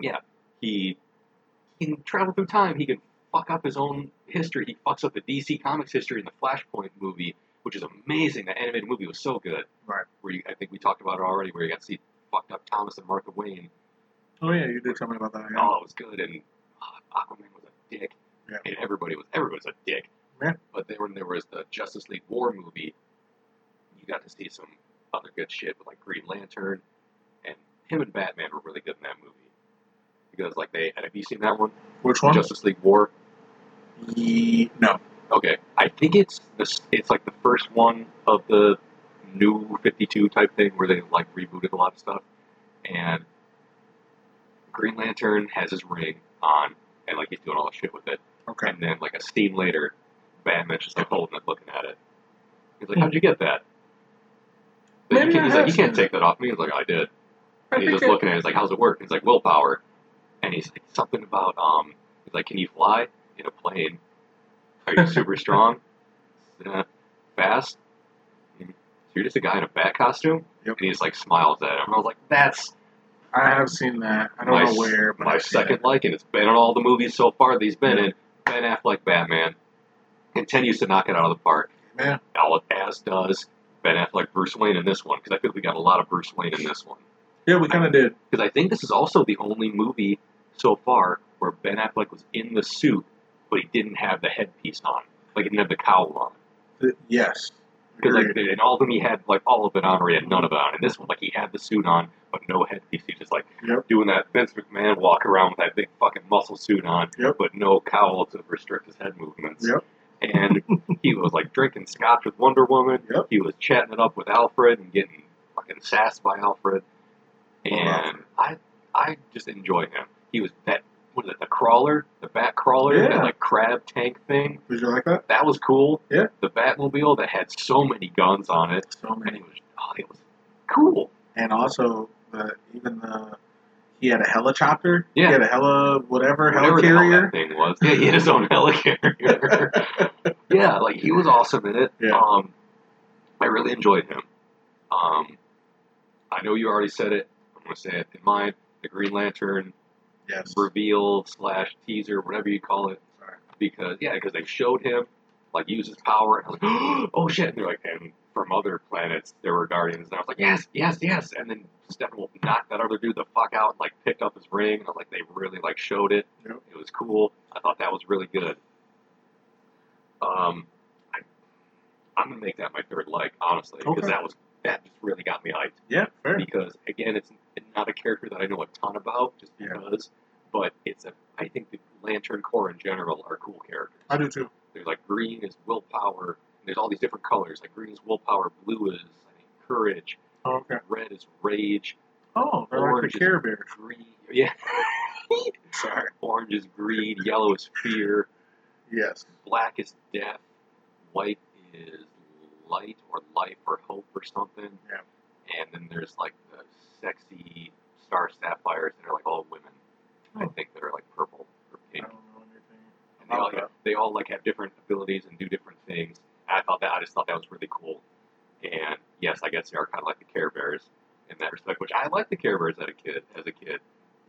yeah, he, can travel through time. He can fuck up his own history. He fucks up the DC Comics history in the Flashpoint movie, which is amazing. That animated movie was so good.
Right.
Where you, I think we talked about it already, where you got to see fucked up Thomas and Martha Wayne.
Oh yeah, you did tell me about that. Yeah.
Oh, it was good. And uh, Aquaman was a dick.
Yeah.
And everybody was everybody was a dick.
Yeah.
But then when there was the Justice League War movie, you got to see some other good shit with like Green Lantern, and him and Batman were really good in that movie. Because like they have you seen that one?
Which one?
Justice League War.
Ye- no.
Okay, I think it's the it's like the first one of the new Fifty Two type thing where they like rebooted a lot of stuff, and Green Lantern has his ring on, and like he's doing all the shit with it.
Okay.
And then like a scene later, Batman's just like holding it, looking at it. He's like, "How'd you get that?" But
Maybe
you can't, he's like, "You can't take that off me." He's like, "I did."
I
And he's just
it-
looking at it. He's like, "How's it work?" He's like, "Willpower." And he's like, something about um. He's like, "Can you fly in a plane? Are you super [laughs] strong? Uh, fast? So you're just a guy in a bat costume?"
Yep.
And he's like smiles at him. I was like, "That's
I have seen that. I don't
my,
know where, but
my
I've
second liking. it's been in all the movies so far that he's been in. Ben Affleck Batman continues to knock it out of the park.
Yeah.
Al- As does Ben Affleck Bruce Wayne in this one, because I think we got a lot of Bruce Wayne in this one.
Yeah, we kind of did.
Because I think this is also the only movie so far where Ben Affleck was in the suit, but he didn't have the headpiece on. Like he didn't have the cowl on.
Yes.
Because like in all of them he had like all of it on, or he had none of it on. In this one, like he had the suit on, but no headpiece. He just like
Yep.
doing that Vince McMahon walk around with that big fucking muscle suit on,
Yep.
but no cowl to restrict his head movements.
Yep.
And he was like drinking scotch with Wonder Woman.
Yep.
He was chatting it up with Alfred and getting fucking sassed by Alfred. And I I just enjoy him. He was that what is it, the crawler, the bat crawler,
Yeah.
that like crab tank thing.
Did you like that?
That was cool.
Yeah.
The Batmobile that had so many guns on it.
So
And
many.
it was oh, it was cool.
And also, the even the he had a helicopter.
Yeah.
He had a heli whatever,
Whatever
helicarrier.
that thing was. Yeah, he had his own [laughs] helicarrier. [laughs] yeah, like he was awesome in it.
Yeah.
Um, I really enjoyed him. Um, I know you already said it. I'm gonna say it in mine. The Green Lantern
Yes.
reveal slash teaser, whatever you call it,
Sorry.
because yeah, because they showed him like use his power, and I was [gasps] like, oh shit, and they're like, and from other planets there were guardians, and I was like, yes, yes, yes, and then Steppenwolf knocked that other dude the fuck out, and, like picked up his ring, and like, they really like showed it.
Yep.
It was cool. I thought that was really good. Um, I, I'm gonna make that my third like, honestly, because
Okay.
that was that just really got me hyped
Yeah. Fair.
because again, it's not a character that I know a ton about, just
Yeah.
because. But it's a. I think the Lantern Corps in general are cool characters.
I do too.
There's like green is willpower. There's all these different colors. Like green is willpower, blue is courage,
Oh, okay.
red is rage,
Oh, they're like the Care Bears.
green yeah, [laughs]
Sorry.
orange is greed, yellow is fear,
Yes.
black is death, white is light or life or hope or something.
Yeah.
And then there's like the sexy star sapphires that are like all women. I
Oh.
think that are like purple or pink.
I don't know anything.
And they all, they all like have different abilities and do different things. I thought that I just thought that was really cool. And yes, I guess they are kind of like the Care Bears in that respect, which I liked the Care Bears as a kid. As a kid,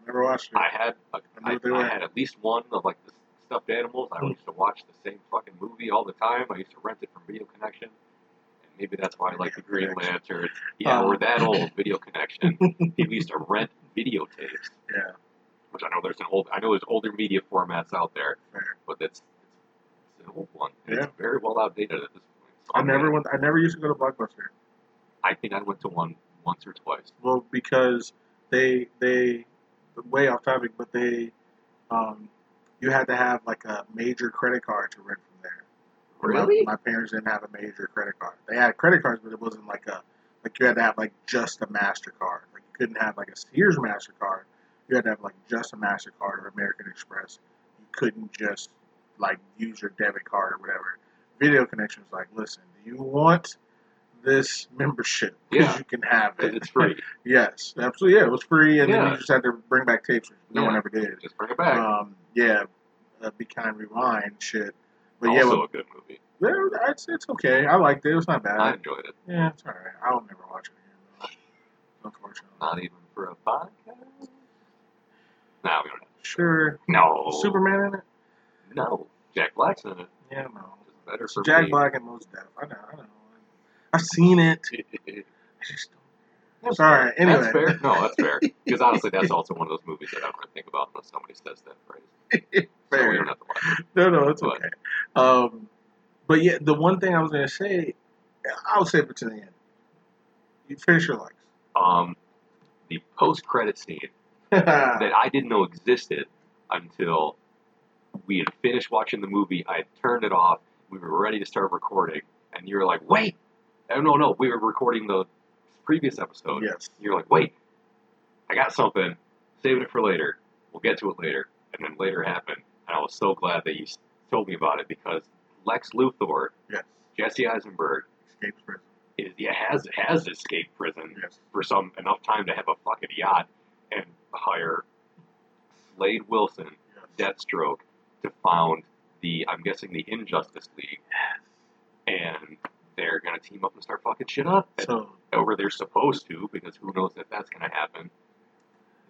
Never watched it.
I had a,
I
I, I had at least one of like the stuffed animals. I
Mm.
used to watch the same fucking movie all the time. I used to rent it from Video Connection, and maybe that's why I like the Green. Lantern. Yeah, we're [laughs] that old. Video Connection. People used to rent videotapes,
yeah.
which I know there's an old. I know there's older media formats out there,
Fair.
but an old one.
Yeah.
It's very well outdated at this point. So
I never went. I never used to go to Blockbuster.
I think I went to one once or twice.
Well, because they they way off topic, but they um, you had to have like a major credit card to rent from there. My-
Really?
My, parents didn't have a major credit card. They had credit cards, but it wasn't like a like you had to have like just a Mastercard. Like you couldn't have like a Sears Mastercard. You had to have like just a Mastercard or American Express. You couldn't just like use your debit card or whatever. Video Connection was like, listen, do you want this membership? Because [laughs]
Yeah.
you can have it.
it's free. [laughs]
yes, absolutely. Yeah, it was free, and then you just had to bring back tapes, which no
Yeah.
one ever did.
Just bring it back.
Um, yeah, uh, Be Kind Rewind shit. But
also
yeah, well,
a good movie.
yeah, it's, it's okay. I liked it. It was not bad.
I enjoyed it.
yeah, it's alright. I'll never watch it again. Unfortunately.
Not even for a podcast. Nah, we don't have.
Sure.
No.
Superman in it?
No. Jack Black's in it.
Yeah, no.
It's better for
Jack
me.
Black and Most Def. I know. I know. I've seen it. [laughs] I just don't. Sorry. Anyway.
That's fair. No, that's fair. [laughs] Because honestly, that's also one of those movies that I don't really think about unless somebody says that phrase. [laughs] So
Fair.
we don't have to watch it.
No, no, it's
But-
okay. Um, but yeah, the one thing I was gonna say, I'll save it to the end. You finish your likes.
Um, the post-credit scene that I didn't know existed until we had finished watching the movie. I had turned it off. We were ready to start recording, and you were like, "Wait!" Oh, no, no, we were recording the previous episode.
yes.
You're like, "Wait, I got something. Saving it for later. We'll get to it later." And then later happened, and I was so glad that you told me about it because Lex Luthor,
Yes.
Jesse Eisenberg,
Escapes prison.
is yeah has has escaped prison
Yes.
for some enough time to have a fucking yacht and hire Slade Wilson,
Yes.
Deathstroke, to found the I'm guessing the Injustice League, and they're gonna team up and start fucking shit up.
So
or they're supposed to, because who knows if that's gonna happen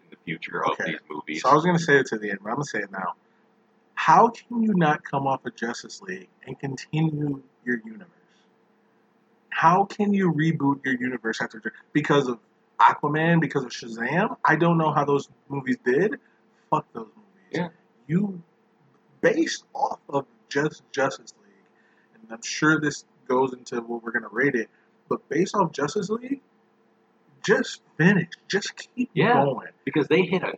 in the future of
Okay.
these movies.
So I was going to say it to the end, but I'm going to say it now. How can you not come off of Justice League and continue your universe? How can you reboot your universe after because of Aquaman, because of Shazam? I don't know how those movies did. Fuck those movies.
Yeah.
You based off of just Justice League, and I'm sure this goes into what we're gonna rate it, but based off Justice League, just finish. Just keep
Yeah.
going.
because they hit a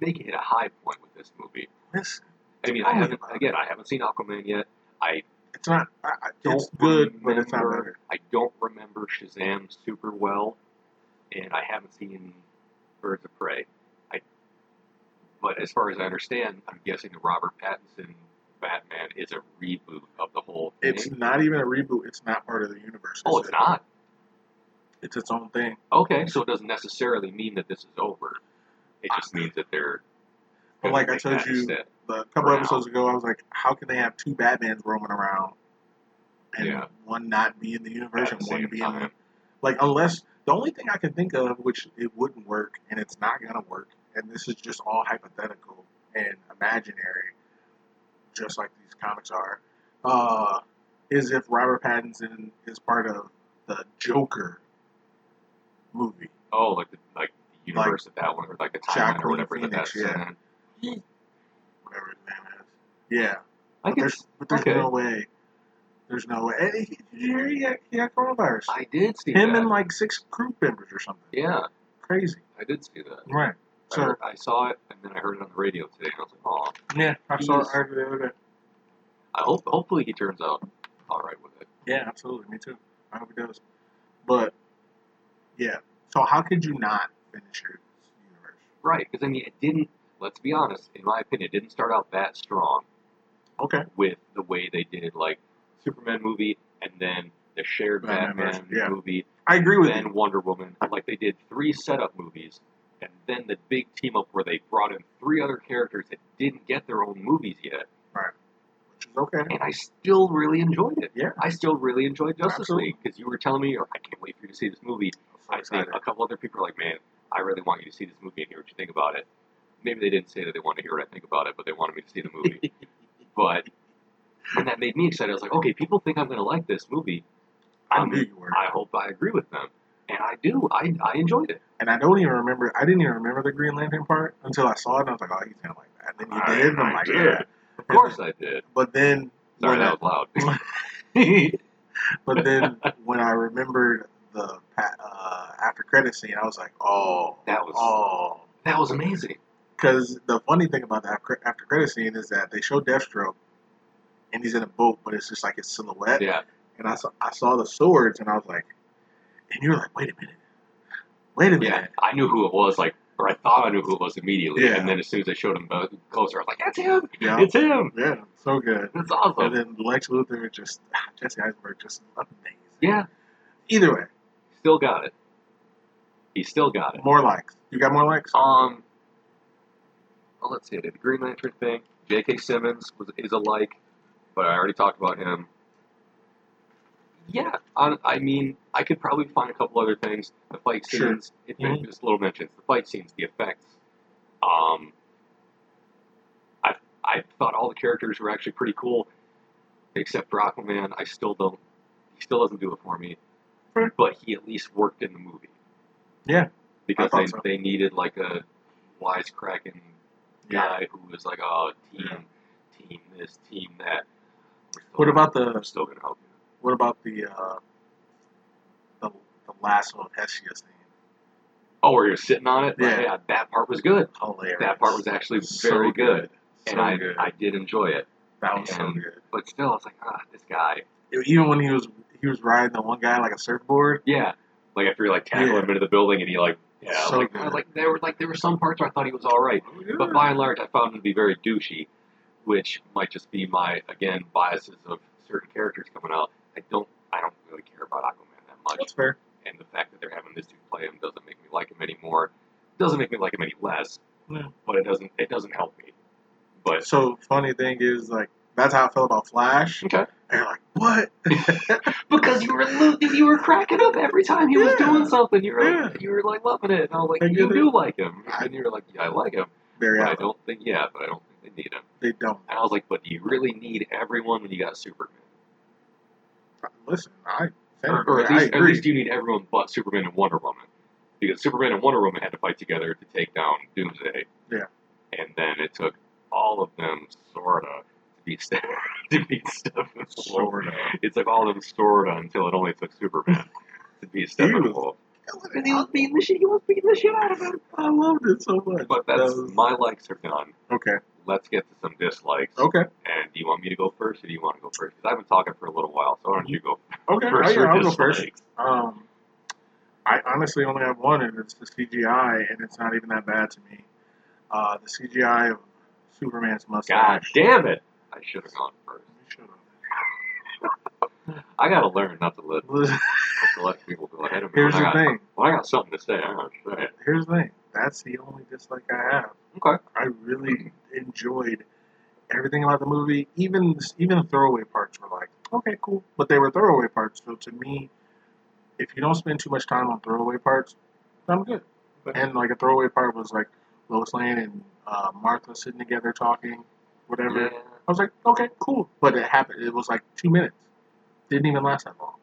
they hit a high point with this movie.
Listen.
I mean, I haven't again, I haven't seen Aquaman yet. I
It's not. I, I,
don't
it's good, but it's not
remember-
better.
I don't remember Shazam super well, and I haven't seen Birds of Prey. But as far as I understand, I'm guessing the Robert Pattinson Batman is a reboot of the whole thing.
It's not even a reboot. It's not part of the universe.
oh, it's
a-
not.
It's its own thing.
Okay, so it doesn't necessarily mean that this is over. It just means that they're.
But like I told you a couple
For
episodes ago, I was like, how can they have two Batmans roaming around and
Yeah.
one not be in the universe
At
and one be in the
time.
like unless the only thing I can think of which it wouldn't work and it's not gonna work and this is just all hypothetical and imaginary, just like these comics are, uh, is if Robert Pattinson is part of the Joker movie.
Oh, like the like the universe of that one, or like the timeline or whatever that
Phoenix,
that's
yeah.
in.
whatever his name is. Yeah,
I
but
could,
there's but there's
okay.
no way. There's no way. And he, did you hear he got, he got coronavirus?
I did see
Him
that.
and like six crew members or something.
yeah,
Crazy.
I did see that.
Right.
I, heard, I saw it, and then I heard it on the radio today, and I was like, "Oh,
yeah, I saw it I heard it the other day.
I hope hopefully he turns out all right with it."
Yeah, absolutely. Me too. I hope he does. But yeah. So how could you not finish your universe?
Right, because I mean, it didn't. Let's be honest. In my opinion, it didn't start out that strong
Okay.
with the way they did like Superman movie, and then the shared
Batman
Batman,
yeah.
movie,
I agree with
then
you.
Wonder Woman. Like they did three setup movies, and then the big team up where they brought in three other characters that didn't get their own movies yet, Right.
Which is okay.
and I still really enjoyed it.
Yeah.
I still really enjoyed Justice
Absolutely.
League because you were telling me, or I can't wait for you to see this movie.
I'm
I
so
think a couple other people are like, man, I really want you to see this movie and hear what you think about it. Maybe they didn't say that they wanted to hear what I think about it, but they wanted me to see the movie. [laughs] but and that made me excited. I was like, okay, people think I'm going to like this movie.
I
um,
knew you were.
I hope I agree with them, and I do. I I enjoyed it.
and I don't even remember. I didn't even remember the Green Lantern part until I saw it, and I was like, "Oh, he's gonna like that." And then you
I-
did, and I'm
I
like,
did.
"Yeah."
Of course, I did.
But then,
Sorry, that
I-
was loud. [laughs]
but then when I remembered the uh, after credit scene, I was like, "Oh,
That was
oh."
that was amazing.
Because the funny thing about the after after credit scene is that they show Deathstroke, and he's in a boat, but it's just like his silhouette.
Yeah.
And I saw I saw the swords, and I was like, and you're like, wait a minute, wait a minute.
Yeah. I knew who it was, like, or I thought I knew who it was immediately.
Yeah.
And then as soon as they showed him closer, I was like, that's him!
Yeah,
It's him!
yeah, so good.
That's awesome.
And then Lex Luthor just [sighs] Jesse Eisenberg just amazing.
Yeah.
Either way,
Still got it. He still got it.
more likes. You got more likes?
Um, well, let's see. I did the Green Lantern thing. J.K. Simmons was is a like, but I already talked about him. Yeah, I, I mean, I could probably find a couple other things. The fight
Sure.
scenes, it,
Mhm.
just little mentions. The fight scenes, the effects. Um, I I thought all the characters were actually pretty cool, except for Aquaman. I still don't. He still doesn't do it for me.
Fair.
But he at least worked in the movie.
Yeah,
because they,
so.
they needed like a wisecracking
yeah.
guy who was like, oh, team, team this, team that.
What about the
still gonna help.
What about the uh the the lasso of Hestia scene?
Oh, where you're sitting on it.
Yeah.
yeah, that part was good,
Hilarious.
That part was actually
So
very good. and
So
I
good.
I did enjoy it.
that was so good.
But still, I was like, ah, this guy.
Even when he was he was riding the one guy like a surfboard.
Yeah, like after you like tackle
Yeah.
him into the building and he like. Yeah,
So
like, I was
good.
like there were like there were some parts where I thought he was all right, But by and large, I found him to be very douchey, which might just be my again biases of certain characters coming out. I don't, I don't really care about Aquaman that much,
That's fair.
and the fact that they're having this dude play him doesn't make me like him anymore. Doesn't make me like him any less,
Yeah.
but it doesn't, it doesn't help me. But
So funny thing is like that's how I felt about Flash.
okay,
And you're like, what? [laughs]
because you were lo- you were cracking up every time he was doing something. You were
Yeah.
you were like loving it, and I was like, you do like him, and you were like, yeah, I like him,
Very
but I don't think, yeah, but I don't think they need him.
They don't.
And I was like, but do you really need everyone when you got Superman?
Listen, I
Or, or at
I
least, at least you need everyone but Superman and Wonder Woman. Because Superman and Wonder Woman had to fight together to take down Doomsday.
Yeah.
And then it took all of them, sorta, to beat, stuff [laughs] to beat Steppenwolf.
Sorta.
It took all of them, sorta, until it only took Superman [laughs] to beat
He
Steppenwolf. And he was beating the shit, he was beating the shit out of him.
I loved it so much.
But
That
that's,
was-
my likes are done.
okay.
Let's get to some dislikes.
Okay.
And do you want me to go first, or do you want to go first? Because I've been talking for a little while, so why don't you go [laughs]
Okay.
first?
Oh,
for
yeah, I'll go first. Um, I honestly only have one, and it's the CGI, and it's not even that bad to me. Uh, the CGI of Superman's
God
mustache.
damn it! I should have gone first.
Shut [laughs]
I gotta learn not to to [laughs] let people go ahead of me.
Here's the
I got,
thing.
When I got something to say, I'm gonna say it.
Here's the thing. That's the only dislike I have.
Okay.
I really enjoyed everything about the movie. Even even the throwaway parts were like, okay, cool, but they were throwaway parts. So to me, if you don't spend too much time on throwaway parts, I'm good. And like a throwaway part was like Lois Lane and uh, Martha sitting together talking, whatever.
Yeah.
I was like, okay, cool. But it happened. It was like two minutes. Didn't even last that long.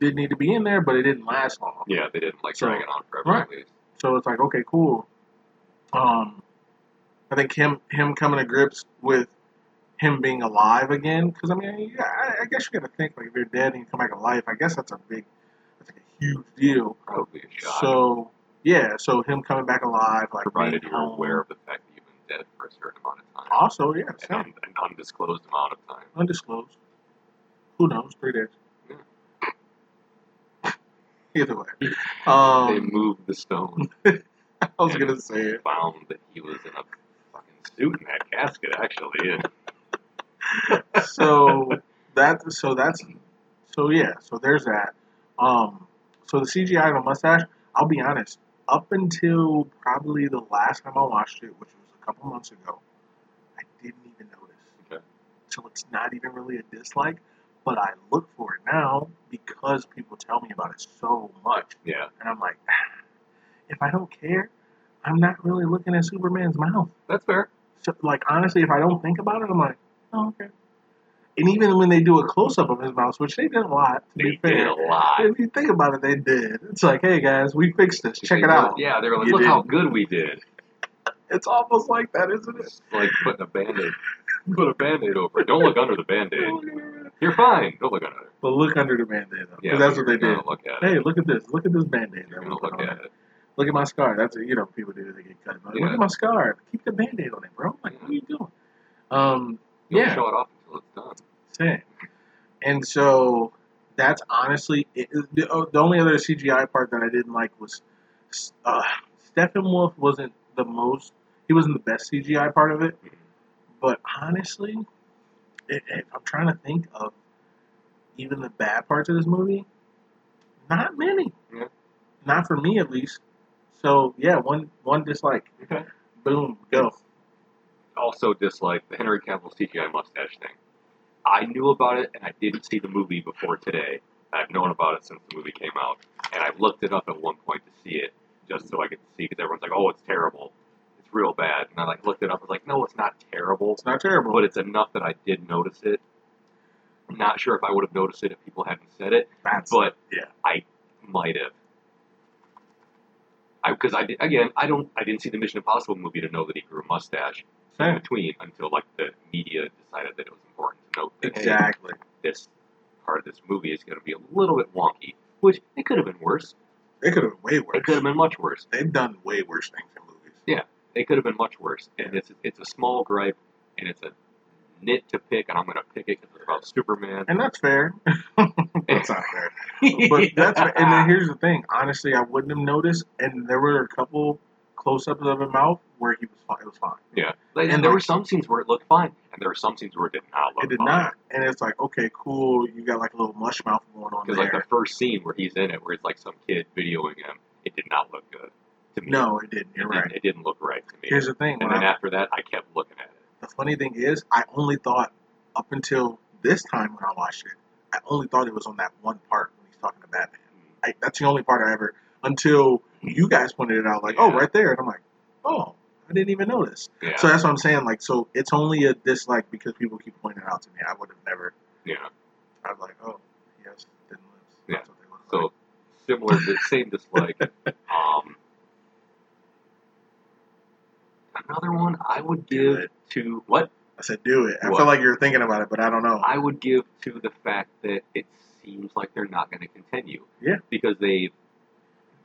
Didn't need to be in there, but it didn't last long.
Yeah, they didn't like
So-
drag it on forever
right. So it's like, okay, cool. Um, I think him him coming to grips with him being alive again, because I mean, yeah, I, I guess you got to think like if you're dead and you come back to life, I guess that's a big, that's like a huge deal.
Probably a shot.
So yeah, so him coming back alive, like
provided you're
home.
aware of the fact that you've been dead for a certain amount of time.
Also, yeah,
An, un- an undisclosed amount of time.
undisclosed. Who knows? Three days. Either way,
they
um,
moved the stone. [laughs]
I was gonna say it.
Found that he was in a fucking suit in that casket, actually. [laughs]
So that so that's so yeah so there's that um so the cgi on the mustache i'll be honest up until probably the last time i watched it which was a couple months ago i didn't even notice
Okay.
so it's not even really a dislike but i look for it now because people tell me about it so much
yeah,
and i'm like ah, if i don't care i'm not really looking at superman's mouth
that's fair.
so, like honestly, if I don't think about it, I'm like, oh, okay. And even when they do a close up of his mouth, which they did a lot, to
They
be fair.
did a lot.
If you think about it, they did. It's like, hey guys, we fixed this. Check it out.
Yeah, they were like,
You
look how good we did.
It's almost like that, isn't it?
It's like putting a band-aid. Put a band-aid over it. Don't look under the band-aid. You're fine. Don't look under it.
But look under the band-aid though, 'cause
Yeah,
that's what they did.
Look at
Hey,
it.
look at this. Look at this band-aid.
You're gonna look at
it.
it.
Look at my scar. That's you know people do they get cut. But Look at my scar. Keep the band-aid on it, bro. Like, what are you doing? Um,
Don't
yeah.
show it off until it's done.
Same. And so that's honestly it, the, uh, the only other CGI part that I didn't like was uh, Steppenwolf wasn't the most. He wasn't the best CGI part of it. But honestly, it, it, I'm trying to think of even the bad parts of this movie. Not many.
Yeah.
Not for me, at least. So yeah, one one dislike.
Okay.
Boom, go.
Also dislike the Henry Cavill CGI mustache thing. I knew about it and I didn't see the movie before today. I've known about it since the movie came out, and I looked it up at one point to see it just so I could see because everyone's like, "Oh, it's terrible, real bad," and I like looked it up. I was like, "No, it's not terrible."
It's not terrible.
but it's enough that I did notice it. I'm not sure if I would have noticed it if people hadn't said it,
That's,
but
yeah.
I might have. I because I did, again I don't I didn't see the Mission Impossible movie to know that he grew a mustache in
Same.
between until like the media decided that it was important to note that hey,
exactly.
this part of this movie is going to be a little bit wonky, which it could have been worse.
They could have been way worse.
It could have been much worse.
They've done way worse things in movies.
It could have been much worse, and it's it's a small gripe, and it's a nit to pick, and I'm going to pick it because it's about Superman.
And that's fair. [laughs] that's not fair. But that's and then here's the thing. Honestly, I wouldn't have noticed, and there were a couple close-ups of his mouth where he was fine. It was fine.
Yeah, and,
And
there
like-
were some scenes where it looked fine, and there were some scenes where it did not look
It did
fine.
not, and it's like, okay, cool. You got like a little mush mouth going on
Because like the first scene where he's in it, where it's like some kid videoing him, it did not look good to me.
no, it didn't.
it,
You're
didn't,
right.
it didn't look right to me.
Here's the thing.
and then
I,
after that, I kept looking at it.
the funny thing is, I only thought up until this time when I watched it, I only thought it was on that one part when he's talking to Batman. I, that's the only part I ever until you guys pointed it out. Like, oh, right there, and I'm like, oh, I didn't even notice.
Yeah,
So that's what I'm saying. Like, so it's only a dislike because people keep pointing it out to me. I would have never.
yeah.
I'm like, oh, yes, thin lips.
Yeah.
That's what they look
So
like.
similar, the same dislike. [laughs] Um, another one I would
Do
give to what
I said, do it. I
What?
feel like you're thinking about it, but I don't know.
I would give to the fact that it seems like they're not going to continue.
Yeah.
Because they,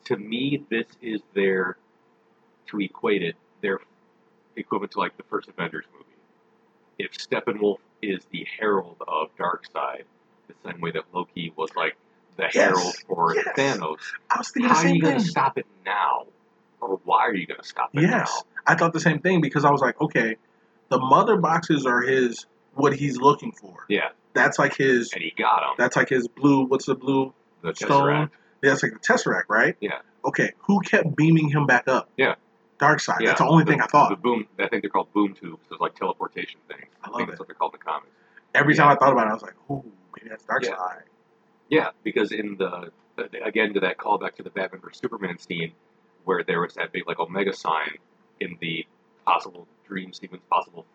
to me, this is their, to equate it, their equivalent to like the first Avengers movie. If Steppenwolf is the herald of Darkseid, the same way that Loki was like the
Yes.
herald for
Yes.
Thanos,
I was thinking the
how are you going to stop it now? Or why are you going to stop it
Yes, I thought the same thing because I was like, okay, the mother boxes are his what he's looking for.
Yeah,
That's like his.
and he got him.
That's like his blue. What's the blue
The
stone?
Tesseract.
Yeah, that's like the tesseract, right?
Yeah.
Okay, who kept beaming him back up?
Yeah.
Darkseid.
Yeah,
That's the only thing I thought.
The boom, I think they're called boom tubes. Those like teleportation things.
I love
think
it.
that's what they're called in the comics.
Every time I thought about it, I was like, ooh, maybe that's dark
Yeah.
side.
Yeah, because in the again to that callback to the Batman vs Superman scene, where there was that big like Omega sign in the possible dream sequence, possible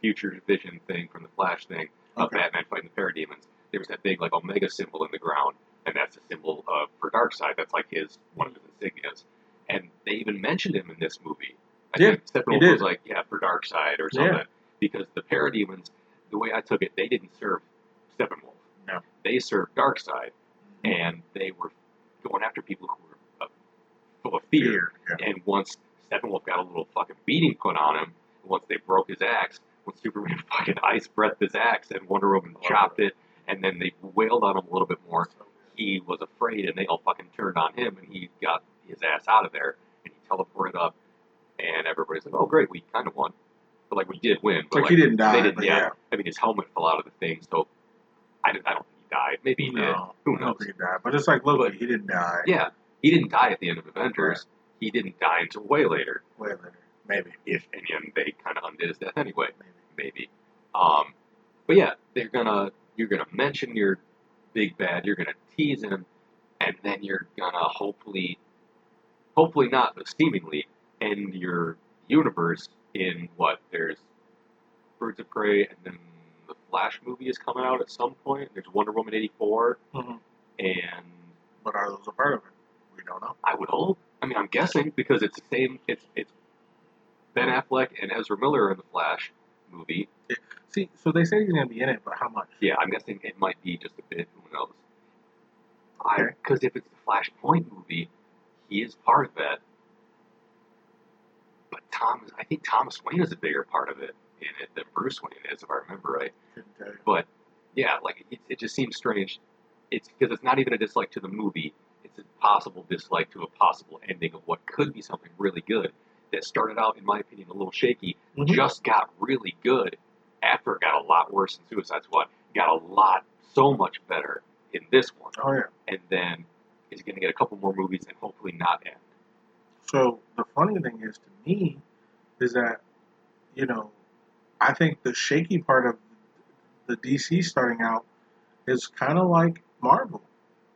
future vision thing from the Flash thing of
Okay.
Batman fighting the parademons. There was that big like Omega symbol in the ground, and that's a symbol uh, for Darkseid. That's like his one of his insignias. And they even mentioned him in this movie. I
Yeah,
think Steppenwolf was like, yeah, for Darkseid or something, Yeah. Because the parademons, the way I took it, they didn't serve Steppenwolf.
No.
They served Darkseid
Mm-hmm.
and they were going after people who full of fear.
Fear. Yeah.
And once Steppenwolf got a little fucking beating put on him, once they broke his axe, when Superman [laughs] fucking ice breathed his axe and Wonder Woman chopped it, and then they wailed on him a little bit more, he was afraid and they all fucking turned on him and he got his ass out of there and he teleported up and everybody's like, oh great, we kind of won. But like we did win. But
Like, he didn't die,
They didn't, yeah.
yeah.
I mean his helmet fell out of the thing, so I, didn't, I don't think he died. Maybe he did.
No,
Who
I don't
knows?
think he died. But it's like Loki,
But-
he didn't die.
Yeah, he didn't die at the end of Avengers. He didn't die until way later.
Way later. Maybe.
If and then they kind of undid his death anyway,
Maybe.
maybe. Um, but yeah, they're gonna you're gonna mention your big bad. You're gonna tease him, and then you're gonna hopefully, hopefully not, but seemingly end your universe in what there's Birds of Prey, and then the Flash movie is coming out at some point. There's Wonder Woman eighty
Mhm.
and
But are those a part of it? Don't know.
I would hope. I mean, I'm guessing because it's the same. It's it's Ben Affleck and Ezra Miller in the Flash movie.
See, so they say he's going to be in it, but how much?
Yeah, I'm guessing it might be just a bit. Who knows? I because if it's the Flashpoint movie, he is part of that. But Thomas, I think Thomas Wayne is a bigger part of it in it than Bruce Wayne is, if I remember right.
You.
But yeah, like it, it just seems strange. It's because it's not even a dislike to the movie; it's a possible dislike to a possible ending of what could be something really good that started out, in my opinion, a little shaky,
Mhm.
just got really good after it got a lot worse in Suicide Squad. Got a lot, so much better in this one,
Oh yeah.
and then is going to get a couple more movies and hopefully not end.
So the funny thing is to me is that you know I think the shaky part of the DC starting out is kind of like Marvel.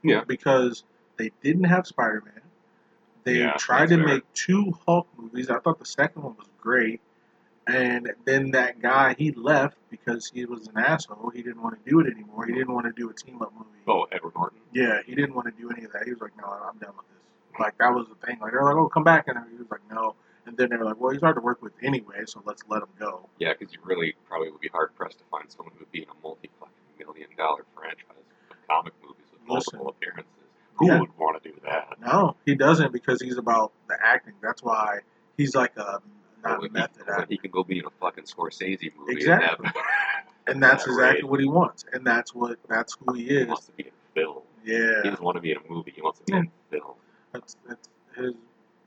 Yeah.
Because they didn't have Spider Man. They
Yeah,
tried to
fair.
make two Hulk movies. I thought the second one was great. And then that guy, he left because he was an asshole. He didn't want to do it anymore. He didn't want to do a team up movie.
Oh, Edward Norton.
Yeah, he didn't want to do any of that. He was like, no, I'm done with this. Like, that was the thing. Like, they're like, oh, come back. And he was like, no. And then they were like, well, he's hard to work with anyway, so let's let him go.
Yeah, because you really probably would be hard pressed to find someone who would be in a multi million dollar franchise of comic movies with
Listen.
multiple appearances. Who
Yeah.
would want to do that?
No, he doesn't because he's about the acting. That's why he's like a not
When he,
method
when
actor.
he can go be in a fucking Scorsese movie.
Exactly.
And have, [laughs]
And that's
Yeah,
exactly
right.
what he wants. And that's what that's who he is.
he
is.
wants to be in film. Yeah. He
Yeah.
doesn't want to be in a movie. He wants to be in film.
That's that's his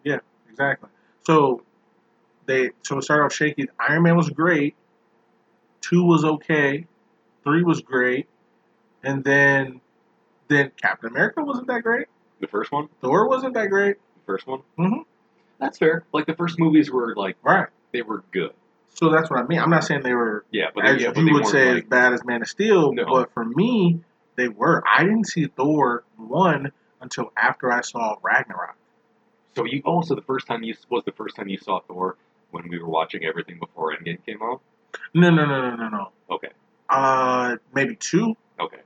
yeah, exactly. So they so it started off shaky. Iron Man was great. Two was okay. Three was great. And then then Captain America wasn't that great.
The first one.
Thor wasn't that great.
The first one.
Mhm.
That's fair. Like the first movies were like
Right.
they were good.
So that's what I mean. I'm not saying they were
Yeah, but
as
yeah, but
you
they
would say
like,
as bad as Man of Steel,
No.
but for me, they were. I didn't see Thor one until after I saw Ragnarok.
So you also the first time you was the first time you saw Thor when we were watching everything before Endgame came out.
No, no, no, no, no, no.
Okay.
Uh, maybe two.
Okay.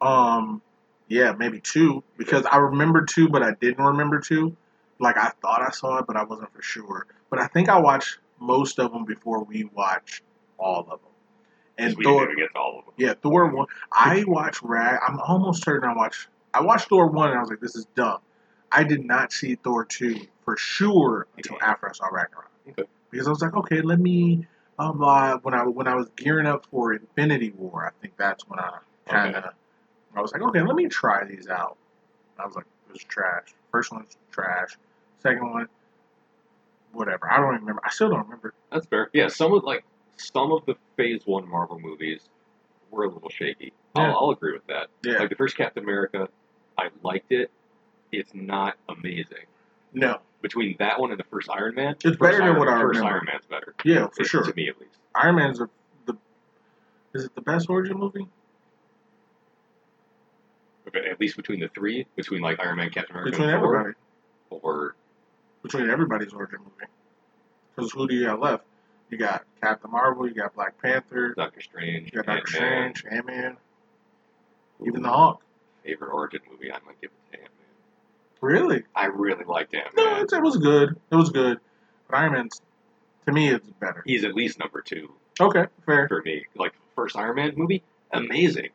Um, yeah, maybe two because I remember two, but I didn't remember two. Like I thought I saw it, but I wasn't for sure. But I think I watched most of them before we watched all of them. And
we
Thor,
get all of them.
yeah, Thor one. I watched Rag. I'm almost certain I watched. I watched Thor one, and I was like, "This is dumb." I did not see Thor two for sure until after I saw Ragnarok.
Okay.
Because I was like, okay, let me. Um, uh, when I when I was gearing up for Infinity War, I think that's when I kind of. I was like, okay, let me try these out. I was like, it was trash. First one's trash. Second one, whatever. I don't even remember. I still don't remember.
That's fair. Yeah, some of like some of the Phase One Marvel movies were a little shaky.
Yeah.
I'll, I'll agree with that.
Yeah.
Like the first Captain America, I liked it. It's not amazing.
No.
Between that one and the first Iron Man,
It's
first
better than
Iron,
what I
first
remember.
Iron Man's better.
Yeah, for
It-
sure.
To me, at least.
Iron Man's a, the. Is it the best origin movie?
At least between the three, between like Iron Man, Captain America,
Between
and Thor,
everybody.
or
between everybody's origin movie. Because who do you got left? You got Captain Marvel, you got Black Panther,
Doctor Strange,
you got Doctor
Ant-Man.
Strange, Ant Man, even the Hawk.
Favorite origin movie, I'm gonna give it to Ant Man.
Really?
I really liked Ant
No,
Man.
it, it was good. It was good. But Iron Man's, to me, it's better.
He's at least number two
Okay, fair.
for me. Like first Iron Man movie, amazing.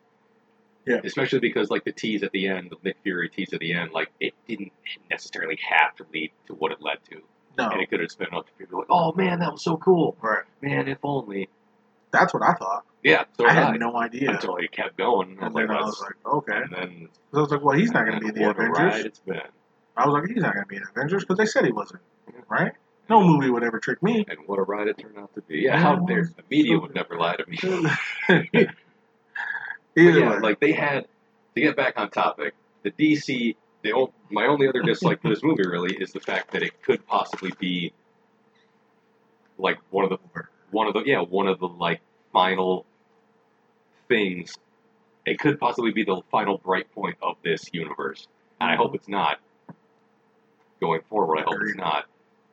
Yeah.
Especially because like the tease at the end, the Nick Fury tease at the end, like it didn't necessarily have to lead to what it led to,
No,
and it could have spun up to people like, "Oh man, that was so cool,
right.
man! If only."
That's what I thought.
Yeah, so
I had no idea.
until it kept going. I
And
was
then I was like, okay.
and then
'Cause I was like, well, he's not going to be in the
what a
Avengers.
ride it's been,
I was like, he's not going to be in Avengers because they said he wasn't, right? No movie would ever trick me.
and what a ride it turned out to be. Yeah, how dare the media would never lie to me. [laughs] [laughs]
Either
yeah,
way.
like they had to get back on topic. The DC, the o- my only other [laughs] dislike for this movie really is the fact that it could possibly be like one of the one of the yeah one of the like final things. It could possibly be the final bright point of this universe, and I hope it's not. Going forward, I hope it's not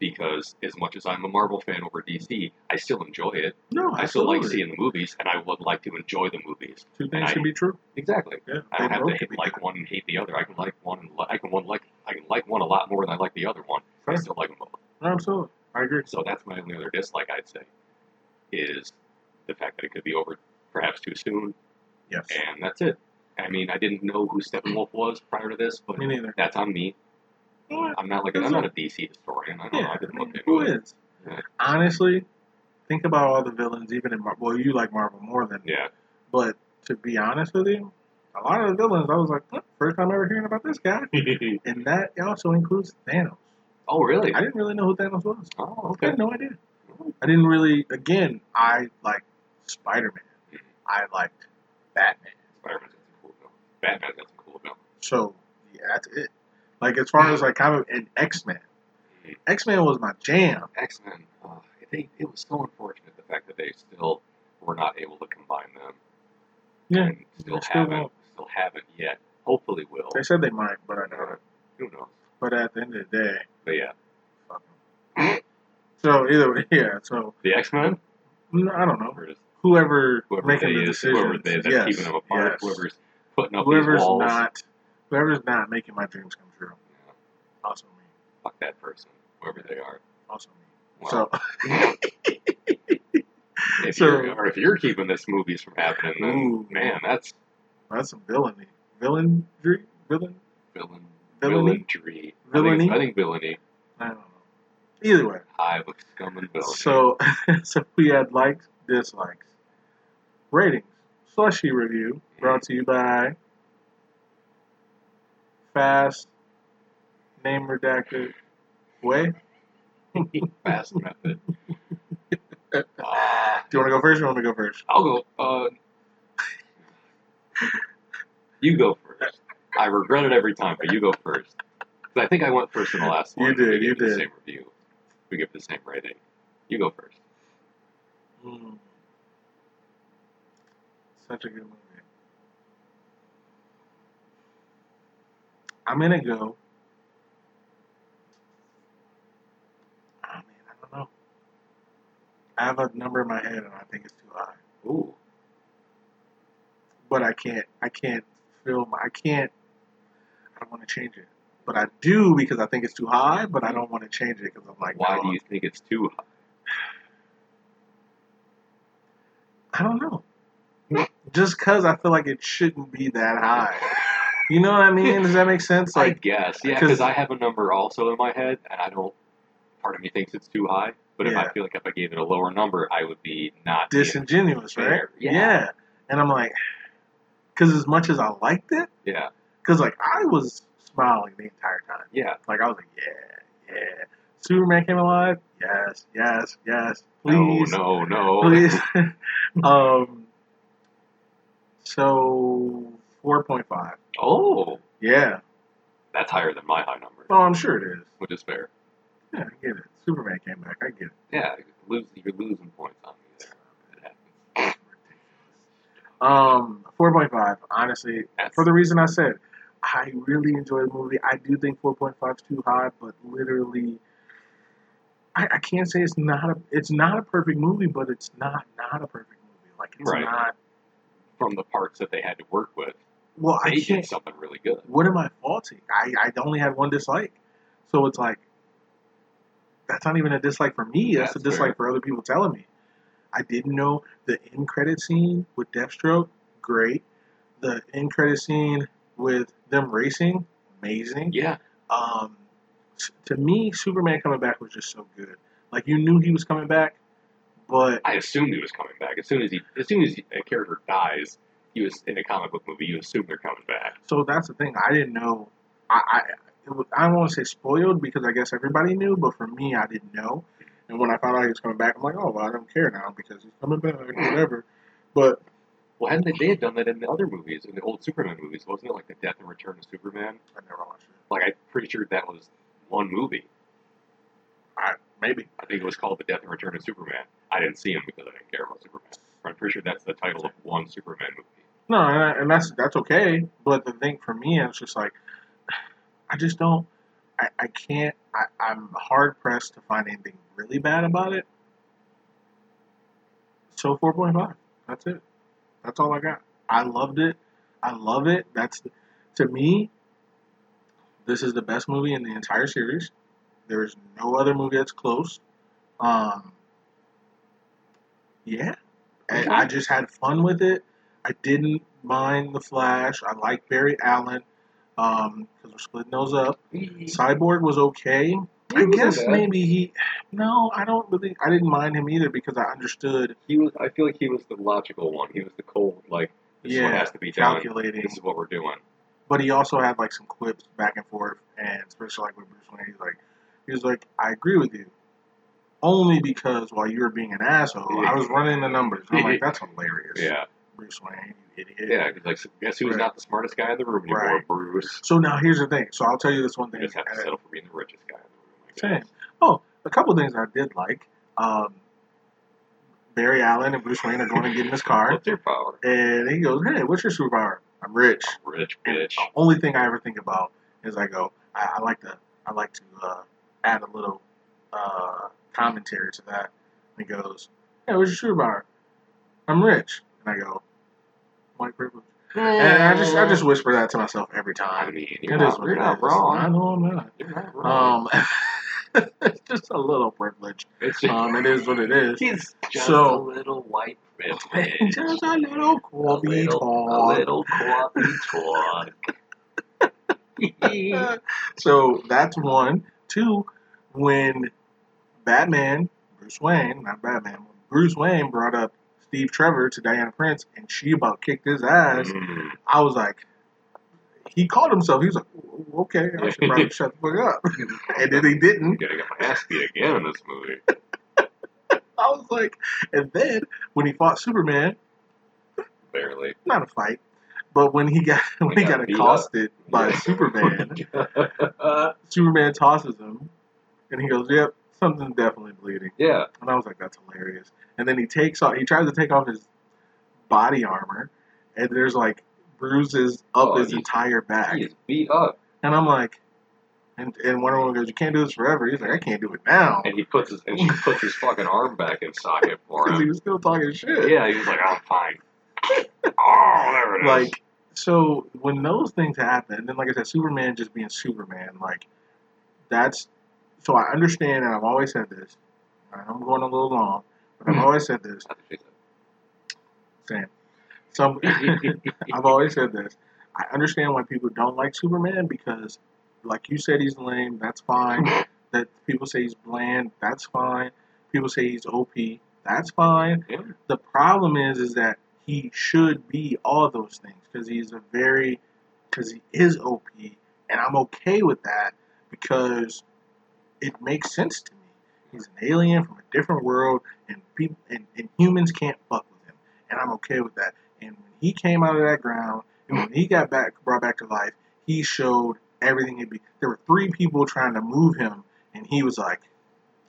because as much as I'm a Marvel fan over DC, I still enjoy it.
no,
I still like seeing the movies, and I would like to enjoy the movies.
Two things
I-
can be true.
Exactly.
Yeah,
I don't have to hate, like
true.
one and hate the other. I can like one and li- I can one like I can like one a lot more than I like the other one. I
Fair.
still like them both.
Absolutely, I agree.
So that's my only other dislike I'd say is the fact that it could be over perhaps too soon,
Yes,
and that's it. I mean, I didn't know who Steppenwolf was prior to this, but that's on me.
Yeah,
I'm not like a, I'm not a DC historian. I don't know. I
I
didn't look
who
it.
is?
Yeah.
Honestly, think about all the villains. Even in Mar- well, you like Marvel more than me,
Yeah,
but to be honest with you, a lot of the villains, I was like, huh, first time ever hearing about this guy. [laughs] And that also includes Thanos.
oh, really?
I didn't really know who Thanos was.
Oh,
I
okay.
had no idea. I didn't really, again, I liked Spider Man. I liked Batman.
Spider-Man's got some cool. Batman's got some cool villains.
So, yeah, that's it. Like, as far as like kind of an X Men, X Men was my jam.
X Men. Uh, it was so unfortunate the fact that they still were not able to combine them.
Yeah,
and still
they still
haven't.
won't.
Still haven't yet. Hopefully, will.
They said they might, but I doubt it.
Who knows?
But at the end of the day,
But yeah.
So either way, yeah. So
the X Men.
mm, I don't know. Whoever,
whoever
making the
is,
decisions,
whoever they that's
yes,
keeping them apart,
yes.
whoever's putting up
whoever's
these walls.
not, whoever's not making my dreams come true.
Yeah,
Also me.
fuck that person, whoever they are.
Also me.
Well,
so [laughs]
if
so-
you're or if you're keeping this movies from happening, then
Ooh.
man, that's
that's some villainy. Villain, villain.
villain,
Villainy?
villainry. I think,
Villainy?
I think villainy.
I don't know. Either way.
Hive of scum and villainy.
So, [laughs] so we had likes, dislikes, ratings. Slushy review brought to you by Fast Name Redacted Way. [laughs]
Fast method. [laughs]
Do
you
want to go first or want me to go first?
I'll go. Uh, you go first. I regret it every time, but you go first. 'Cause I think I went first in the last one.
You
one.
did,
We
you
it the
did.
Same review. We give the same rating. You go first.
Mm. Such a good movie. I'm gonna go. Oh man, I don't know. I have a number in my head and I think it's too high.
Ooh.
But I can't. I can't feel. My, I can't. I don't want to change it. But I do because I think it's too high. But I don't want to change it because I'm like,
Why
no,
do you think it's too high?
I don't know. Just because I feel like it shouldn't be that high. You know what I mean? Does that make [laughs] sense?
I guess, yeah,
'cause-
because I have a number also in my head, and I don't. Part of me thinks it's too high, but if I feel like if I gave it a lower number, I would be not
disingenuous, right?
Fair, yeah.
And I'm like, because as much as I liked it,
Yeah,
because like I was smiling the entire time.
yeah.
Like I was like, yeah, yeah. Superman came alive. Yes, yes, yes. Please,
No, no, no.
please. [laughs] [laughs] um. So four point five.
Oh,
Yeah.
that's higher than my high number,
Oh, I'm sure it is.
which is fair.
Yeah, I get it. Superman came back. I get it.
Yeah, lose, you're losing points on me there. It happens.
Um, four point five. Honestly,
That's,
for the reason I said, I really enjoy the movie. I do think four point five is too high, but literally, I, I can't say it's not a it's not a perfect movie, but it's not not a perfect movie. Like it's
Right.
not.
from the parts that they had to work with,
Well, I can't.
something really good.
What am I faulting? I I only had one dislike, so it's like that's not even a dislike for me. That's,
That's
a dislike
fair.
for other people telling me. I didn't know the end credit scene with Deathstroke. Great. The end credit scene with them racing. Amazing.
Yeah,
um, to me, Superman coming back was just so good. Like you knew he was coming back, but
I assumed he was coming back. As soon as he, as soon as a character dies, he was in a comic book movie. You assume they're coming back.
so that's the thing. I didn't know. I I, it was, I don't want to say spoiled because I guess everybody knew, but for me, I didn't know. And when I found out he was coming back, I'm like, oh, well, I don't care now because he's coming back, whatever. But
Well, hadn't they, they had done that in the other movies, in the old Superman movies? Wasn't it like the Death and Return of Superman?
I never watched it.
Like I'm pretty sure that was one movie.
I maybe
I think it was called The Death and Return of Superman. I didn't see him because I didn't care about Superman. But I'm pretty sure that's the title of one Superman movie.
No, and, I, and that's that's okay. But the thing for me, it's just like I just don't. I, I can't. I, I'm hard pressed to find anything really bad about it. So 4.5. That's it. That's all I got. I loved it. I love it. That's to me. This is the best movie in the entire series. There is no other movie that's close. Um. Yeah, and I just had fun with it. I didn't mind the Flash. I like Barry Allen. Um, because we're splitting those up. Cyborg was okay. I guess
bad.
maybe he. No, I don't really. I didn't mind him either because I understood.
He was. I feel like he was the logical one. He was the cold, like This
Yeah,
has to be done.
calculating.
This is what we're doing.
But he also had like some quips back and forth, and especially like with Bruce Wayne, he's like, he was like, I agree with you, only because while you were being an asshole, I was [laughs] running the numbers. I'm like, that's hilarious.
Yeah.
Bruce Wayne, you idiot.
Yeah. He's like, guess who's
Right.
not the smartest guy in the room anymore?
Right.
Bruce.
So now here's the thing. So I'll tell you this one thing.
You just have to settle for being the richest guy in the room.
Same. Oh, a couple things I did like. Um, Barry Allen and Bruce Wayne are going to get in his car, [laughs]
What's your power?
and he goes, "Hey, what's your superpower? I'm rich."
Rich
And
bitch.
the only thing I ever think about is I go, I, I like to, I like to uh, add a little uh, commentary to that. And he goes, "Hey, what's your superpower? I'm rich." And I go, "White privilege." And I just, I just whisper that to myself every
I
time.
mean, you're
It
not, you're not wrong.
I know I'm not.
You're not wrong.
Um, it's [laughs] just a little privilege.
it's
Um, it is what it is.
He's just
So-
a little white bitch. [laughs]
just a little coffee
little, a little coffee talk. [laughs]
so that's one. Two, when Batman, Bruce Wayne, not Batman, Bruce Wayne brought up Steve Trevor to Diana Prince and she about kicked his ass,
Mm.
I was like, he called himself. He was like, okay, I should probably shut the fuck up. [laughs] And then he didn't.
Gonna get my ass beat again in this movie. [laughs]
I was like, and then when he fought Superman,
Barely.
not a fight, but when he got [laughs] when he
got
got accosted by
Yeah.
Superman, Superman tosses him, and he goes, "Yep, something's definitely bleeding."
yeah.
And I was like, "That's hilarious." And then he takes off. He tries to take off his body armor, and there's like bruises up
Oh,
his entire back.
He is beat up.
And I'm like, and and Wonder Woman goes, "You can't do this forever." He's like, "I can't do it now,"
And he puts his and she puts his fucking arm back in socket for [laughs]
because he was still talking shit.
Yeah, he was like, I'm fine. [laughs] Oh, there it is.
like so when those things happen and then like i said superman just being superman like that's so i understand and i've always said this. I'm going a little long but i've hmm. always said this.
That's what she
Sam. some [laughs] i've always said this. I understand why people don't like superman because like you said he's lame that's fine. [laughs] That people say he's bland that's fine. People say he's op that's fine.
Yeah.
the problem is is that he should be all those things because he's a very because he is OP and I'm okay with that because it makes sense to me. He's an alien from a different world and people and, and humans can't fuck with him and I'm okay with that. And when he came out of that ground and when he got back brought back to life, he showed everything he'd be. There were three people trying to move him and he was like,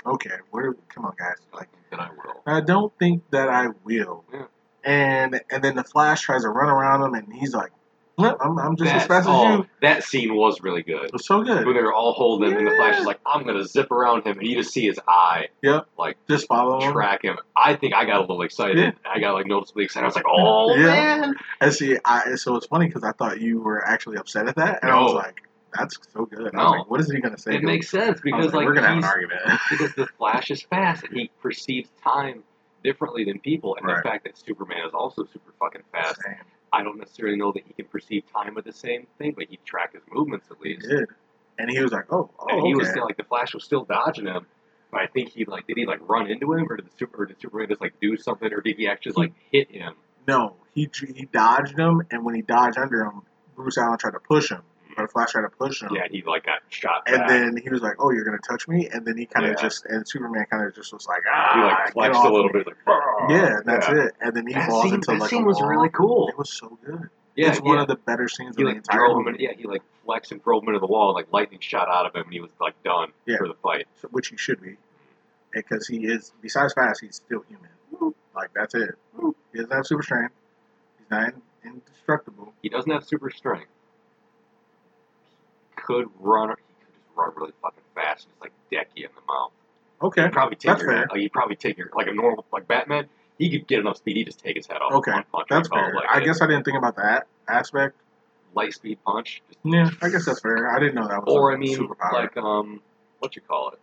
"Okay, where? Come on, guys! Like,
Then I will.
I don't think that I will.
Yeah.
And and then the Flash tries to run around him, and he's like, "Look, I'm, I'm just as fast as you."
That scene was really good.
It was so good.
When they were all holding him, and the Flash is like, I'm gonna zip around him, and you just see his eye,
Yep.
like
Just follow him.
track him. I think I got a little excited.
Yeah.
I got like noticeably excited. I was like, oh
Yeah.
man.
And see, I so it's funny because I thought you were actually upset at that, and I was like, "That's so good."
No.
was like, "What is he gonna say?"
It makes sense
him?
Because like,
we're gonna have an
he's-
argument. [laughs]
because the Flash is fast and he perceives time differently than people, and
Right.
the fact that Superman is also super fucking fast.
Same.
I don't necessarily know that he can perceive time with the same thing, but he can track his movements at
He
least.
did, and he was like, "Oh, oh,
and he was still like the Flash was still dodging him. But I think he like did he like run into him or did the super or did Superman just like do something or did he actually like hit him?
No, he he dodged him, and when he dodged under him, Bruce Allen tried to push him, or Flash tried to push him.
Yeah, he like got shot
And
back.
then he was like, "Oh, you're gonna touch me," and then he kind of
Yeah.
just and Superman kind of just was like, "Ah."
he
"Ah,
like flexed a little
me."
bit like "Brr."
Yeah, and that's
Yeah.
it. And then he
That
falls
scene,
into
that
like
scene
a
was
wall.
really cool.
It was so good.
Yeah,
it's one
yeah.
of the better scenes
he
in the entire
drove him
movie,
in, yeah, he like flexed and drove him into the wall and like lightning shot out of him and he was like done
Yeah.
for the fight.
so- which he should be, because he is. Besides fast, he's still human. Like that's it. He doesn't have super strength. He's not indestructible.
He doesn't have super strength. Could run he could just run really fucking fast just like deck you in the mouth.
Okay,
probably take
that's
your
fair.
Like, he'd probably take your like a normal like Batman. He could get enough speed. He just take his head off.
Okay,
punch.
that's fair.
Like
I guess I didn't think about that aspect.
light speed punch. Just,
Yeah, I guess that's fair. I didn't know that was.
or I mean,
superpower.
like um, what you call it?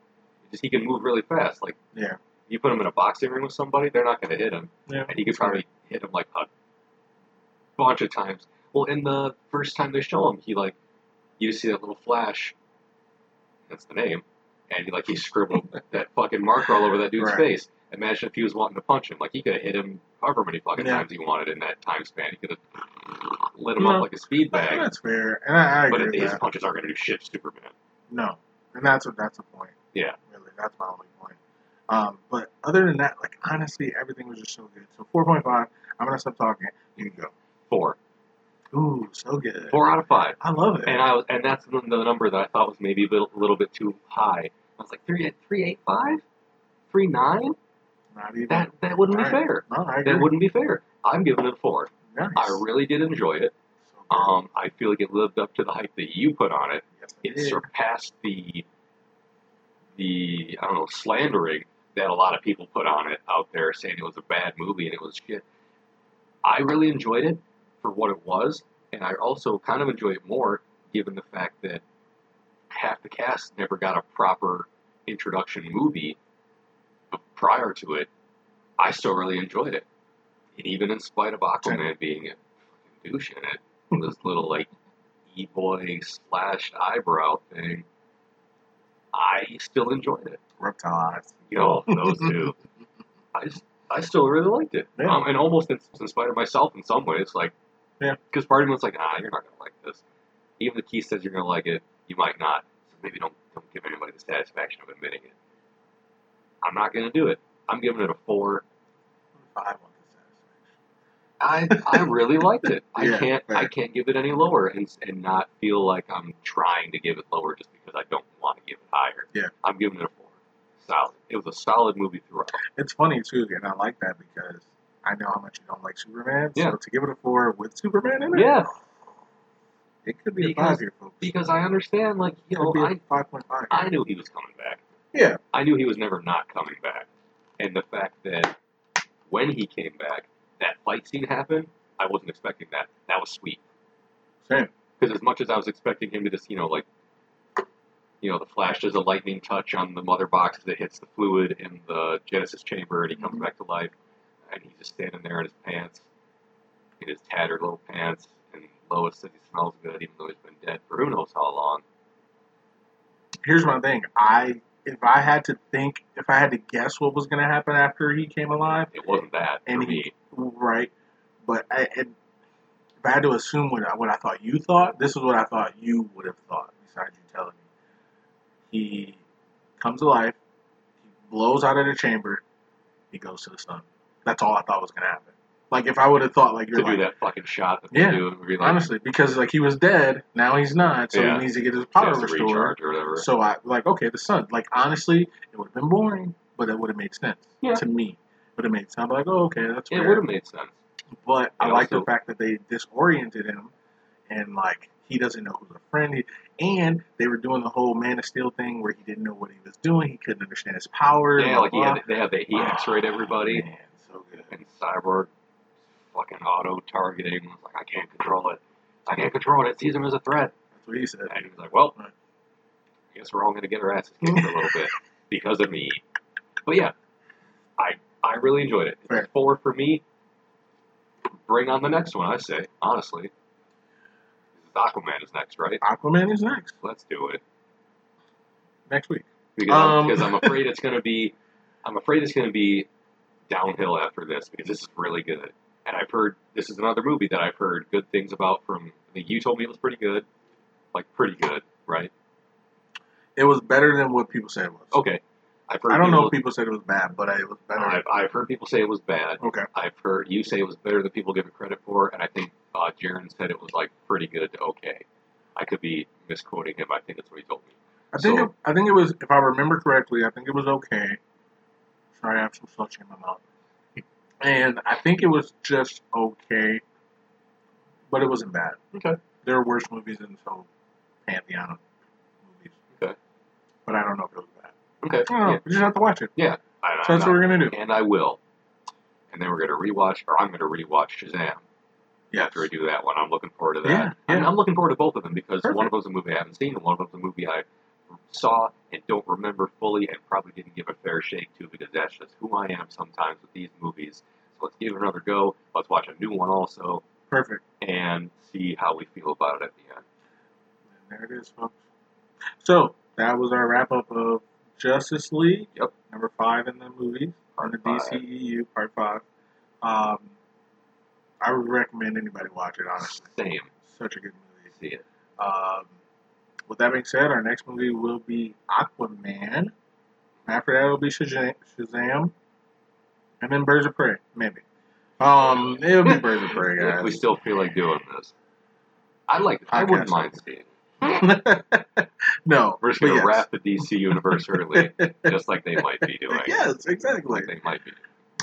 Just he can move really fast. Like
Yeah.
you put him in a boxing ring with somebody, they're not going to hit him,
yeah,
and he could probably hit him like a bunch of times. Well, in the first time they show him, he like you see that little flash. That's the name, and he like he scribbled [laughs] that fucking marker all over that dude's
Right.
face. Imagine if he was wanting to punch him. Like, he could have hit him however many fucking
Yeah.
times he wanted in that time span. He could have lit him
No.
up like a speed bag.
That's fair, and I, I
But
agree with
his
that.
punches aren't going to do shit to Superman.
No, and that's what that's the point.
Yeah.
Really, that's my only point. Um, but other than that, like honestly, everything was just so good. So four point five. I'm gonna stop talking. You can go. Four. Ooh, so good.
Four out of five.
I love it.
And I was, and that's the, the number that I thought was maybe a little, little bit too high. I was like three, three eight five, three nine.
Not even.
That that wouldn't be fair.
no, I agree.
That wouldn't be fair. I'm giving it a four.
Nice.
I really did enjoy it.
So.
Um, I feel like it lived up to the hype that you put on it.
yes,
It
did.
surpassed the the I don't know slandering that a lot of people put on it out there, saying it was a bad movie and it was shit. I really enjoyed it for what it was, and I also kind of enjoy it more given the fact that half the cast never got a proper introduction movie prior to it. I still really enjoyed it, and even in spite of Aquaman being a douche in it, this little like e boy slashed eyebrow thing, I still enjoyed it.
reptile eyes.
Yo, those two. [laughs] I I still really liked it.
Yeah.
Um, and almost in, in spite of myself in some ways. Like,
Yeah.
Because part of me was like, ah, you're not going to like this. Even if Keith says you're going to like it, you might not. So maybe don't, don't give anybody the satisfaction of admitting it. I'm not going to do it. I'm giving it a four.
I want the satisfaction.
I I really liked it. I [laughs]
Yeah,
can't I can't give it any lower and and not feel like I'm trying to give it lower just because I don't want to give it higher.
Yeah.
I'm giving it a four. Solid. It was a solid movie throughout.
It's funny too, and I like that because I know how much you don't like Superman.
Yeah.
So to give it a four with Superman in it,
Yeah.
it could be a five here, folks.
Because I understand, like you know, I
five point five.
I knew he was coming back.
Yeah.
I knew he was never not coming back. And the fact that when he came back, that fight scene happened, I wasn't expecting that. That was sweet.
Same.
Because as much as I was expecting him to just, you know, like, you know, the Flash does a lightning touch on the mother box that hits the fluid in the Genesis chamber, and he comes
Mhm.
back to life, and he's just standing there in his pants, in his tattered little pants, and Lois says he smells good, even though he's been dead for who knows how long.
Here's my thing. I if I had to think, if I had to guess what was going to happen after he came alive,
It wasn't that for
And he- right? But I, and if I had to assume what I, what I thought you thought, this is what I thought you would have thought. Besides you telling me, he comes alive, he blows out of the chamber, he goes to the sun. That's all I thought was going to happen. Like if I would have thought like you're
to
like,
do that fucking shot that
Yeah,
do, like,
honestly, because like he was dead, now he's not, so
Yeah.
he needs to get his power restored.
or whatever.
So I like okay, the sun. Like honestly, it would have been boring, but it would have made sense
Yeah.
to me. Would have made sense. I'm like, oh okay, that's
it would have made sense.
But I
And
like the fact that they disoriented him, and like he doesn't know who's a friend. He, and they were doing the whole Man of Steel thing where he didn't know what he was doing. He couldn't understand his power.
Yeah,
blah,
like he
blah.
had, they had the, he X-rayed everybody, [sighs]
Man, so good.
and Cyborg fucking auto targeting. Was like, I can't control it. I can't control it. It sees him as a threat,
That's what he said.
and he was like, well,
Right.
I guess we're all gonna get our asses kicked a little bit because of me. But yeah, I I really enjoyed it.
Fair.
Four for me. Bring on the next one. I say honestly. Aquaman is next, right?
Aquaman is next
Let's do it.
next week.
because
Um,
I'm, because I'm afraid it's going to be I'm afraid it's going to be downhill after this because this is really good. And I've heard this is another movie that I've heard good things about from. I think you told me it was pretty good, like pretty good, right?
It was better than what people said it was.
Okay, I've heard.
I don't know if
people,
said it was bad, but it was better.
I've, I've heard people say it was bad.
okay.
I've heard you say it was better than people give it credit for, and I think uh, Jaron said it was like pretty good to okay. I could be misquoting him. I think that's what he told me.
I think
So-
it, I think it was if I remember correctly, I think it was okay. Sorry, I have some slush in my mouth. And I think it was just okay, but it wasn't bad.
Okay.
There are worse movies in this whole pantheon of movies.
Okay.
But I don't know if it was bad.
Okay,
I
yeah,
We just have to watch it.
I,
So that's what we're gonna do.
and I will. And then we're gonna rewatch, or I'm gonna rewatch Shazam.
Yeah.
after I do that one. I'm looking forward to that.
Yeah,
I'm. I'm looking forward to both of them because
Perfect.
one of them's a movie I haven't seen, and one of them's a movie I saw and don't remember fully, and probably didn't give a fair shake to because that's just who I am sometimes with these movies. So let's give it another go. Let's watch a new one also,
Perfect.
and see how we feel about it at the end.
And there it is, folks. So that was our wrap up of Justice League.
Yep.
Number five in the movies. on the
five.
DCEU Part Five. Um, I would recommend anybody watch it. Honestly,
Same.
such a good movie.
See it.
Um, with that being said, our next movie will be Aquaman. After that, it'll be Shazam, and then Birds of Prey, maybe. Um, it'll be Birds of Prey, [laughs] guys.
we still feel like doing this. I like. I wouldn't mind seeing. [laughs]
no,
We're just gonna
yes.
wrap the DC universe early, [laughs] just like they might be doing.
yes, exactly.
Like they might be.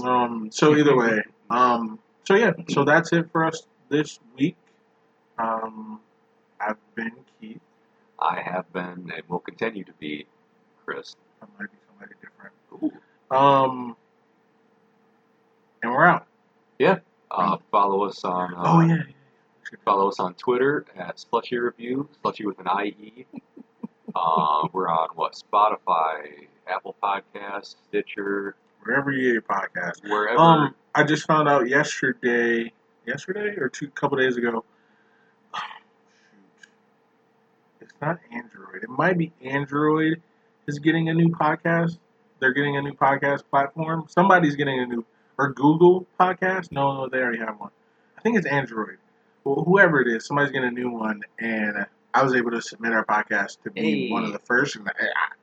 Um, so either way, um, so yeah, so that's it for us this week. Um, I've been.
I have been and will continue to be Chris.
I might be somebody different.
Ooh.
Um, and we're out.
Uh, follow us on. Uh,
oh yeah, yeah.
Follow us on Twitter at Slushy Review, Slushy with an IE. [laughs] uh, we're on what? Spotify, Apple Podcasts, Stitcher,
wherever you get your podcast.
wherever.
Um, I just found out yesterday, yesterday or two couple days ago. Oh, shoot, it's not Android. It might be Android is getting a new podcast. They're getting a new podcast platform. Somebody's getting a new or Google podcast. No, no, they already have one. I think it's Android. Well, whoever it is, somebody's getting a new one, and I was able to submit our podcast to be
Hey.
one of the first. And I,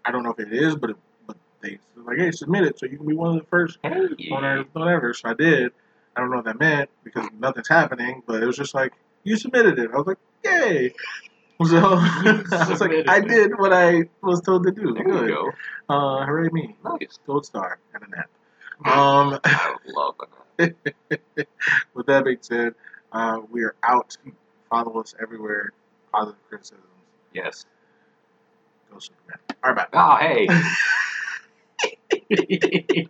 I don't know if it is, but it, but they like, hey, submit it so you can be one of the first
hey,
on our whatever. So I did. I don't know what that meant because nothing's happening, but it was just like you submitted it. I was like, yay! So [laughs] [laughs] I was like, I did what I was told to do.
there
Good.
you go.
Uh, hooray me!
Nice.
Gold star and a nap. [laughs] Um,
I love that.
with that being said, uh, we are out. Follow us everywhere. Positive criticisms.
Yes.
Go Superman. All right, bye.
Oh, hey.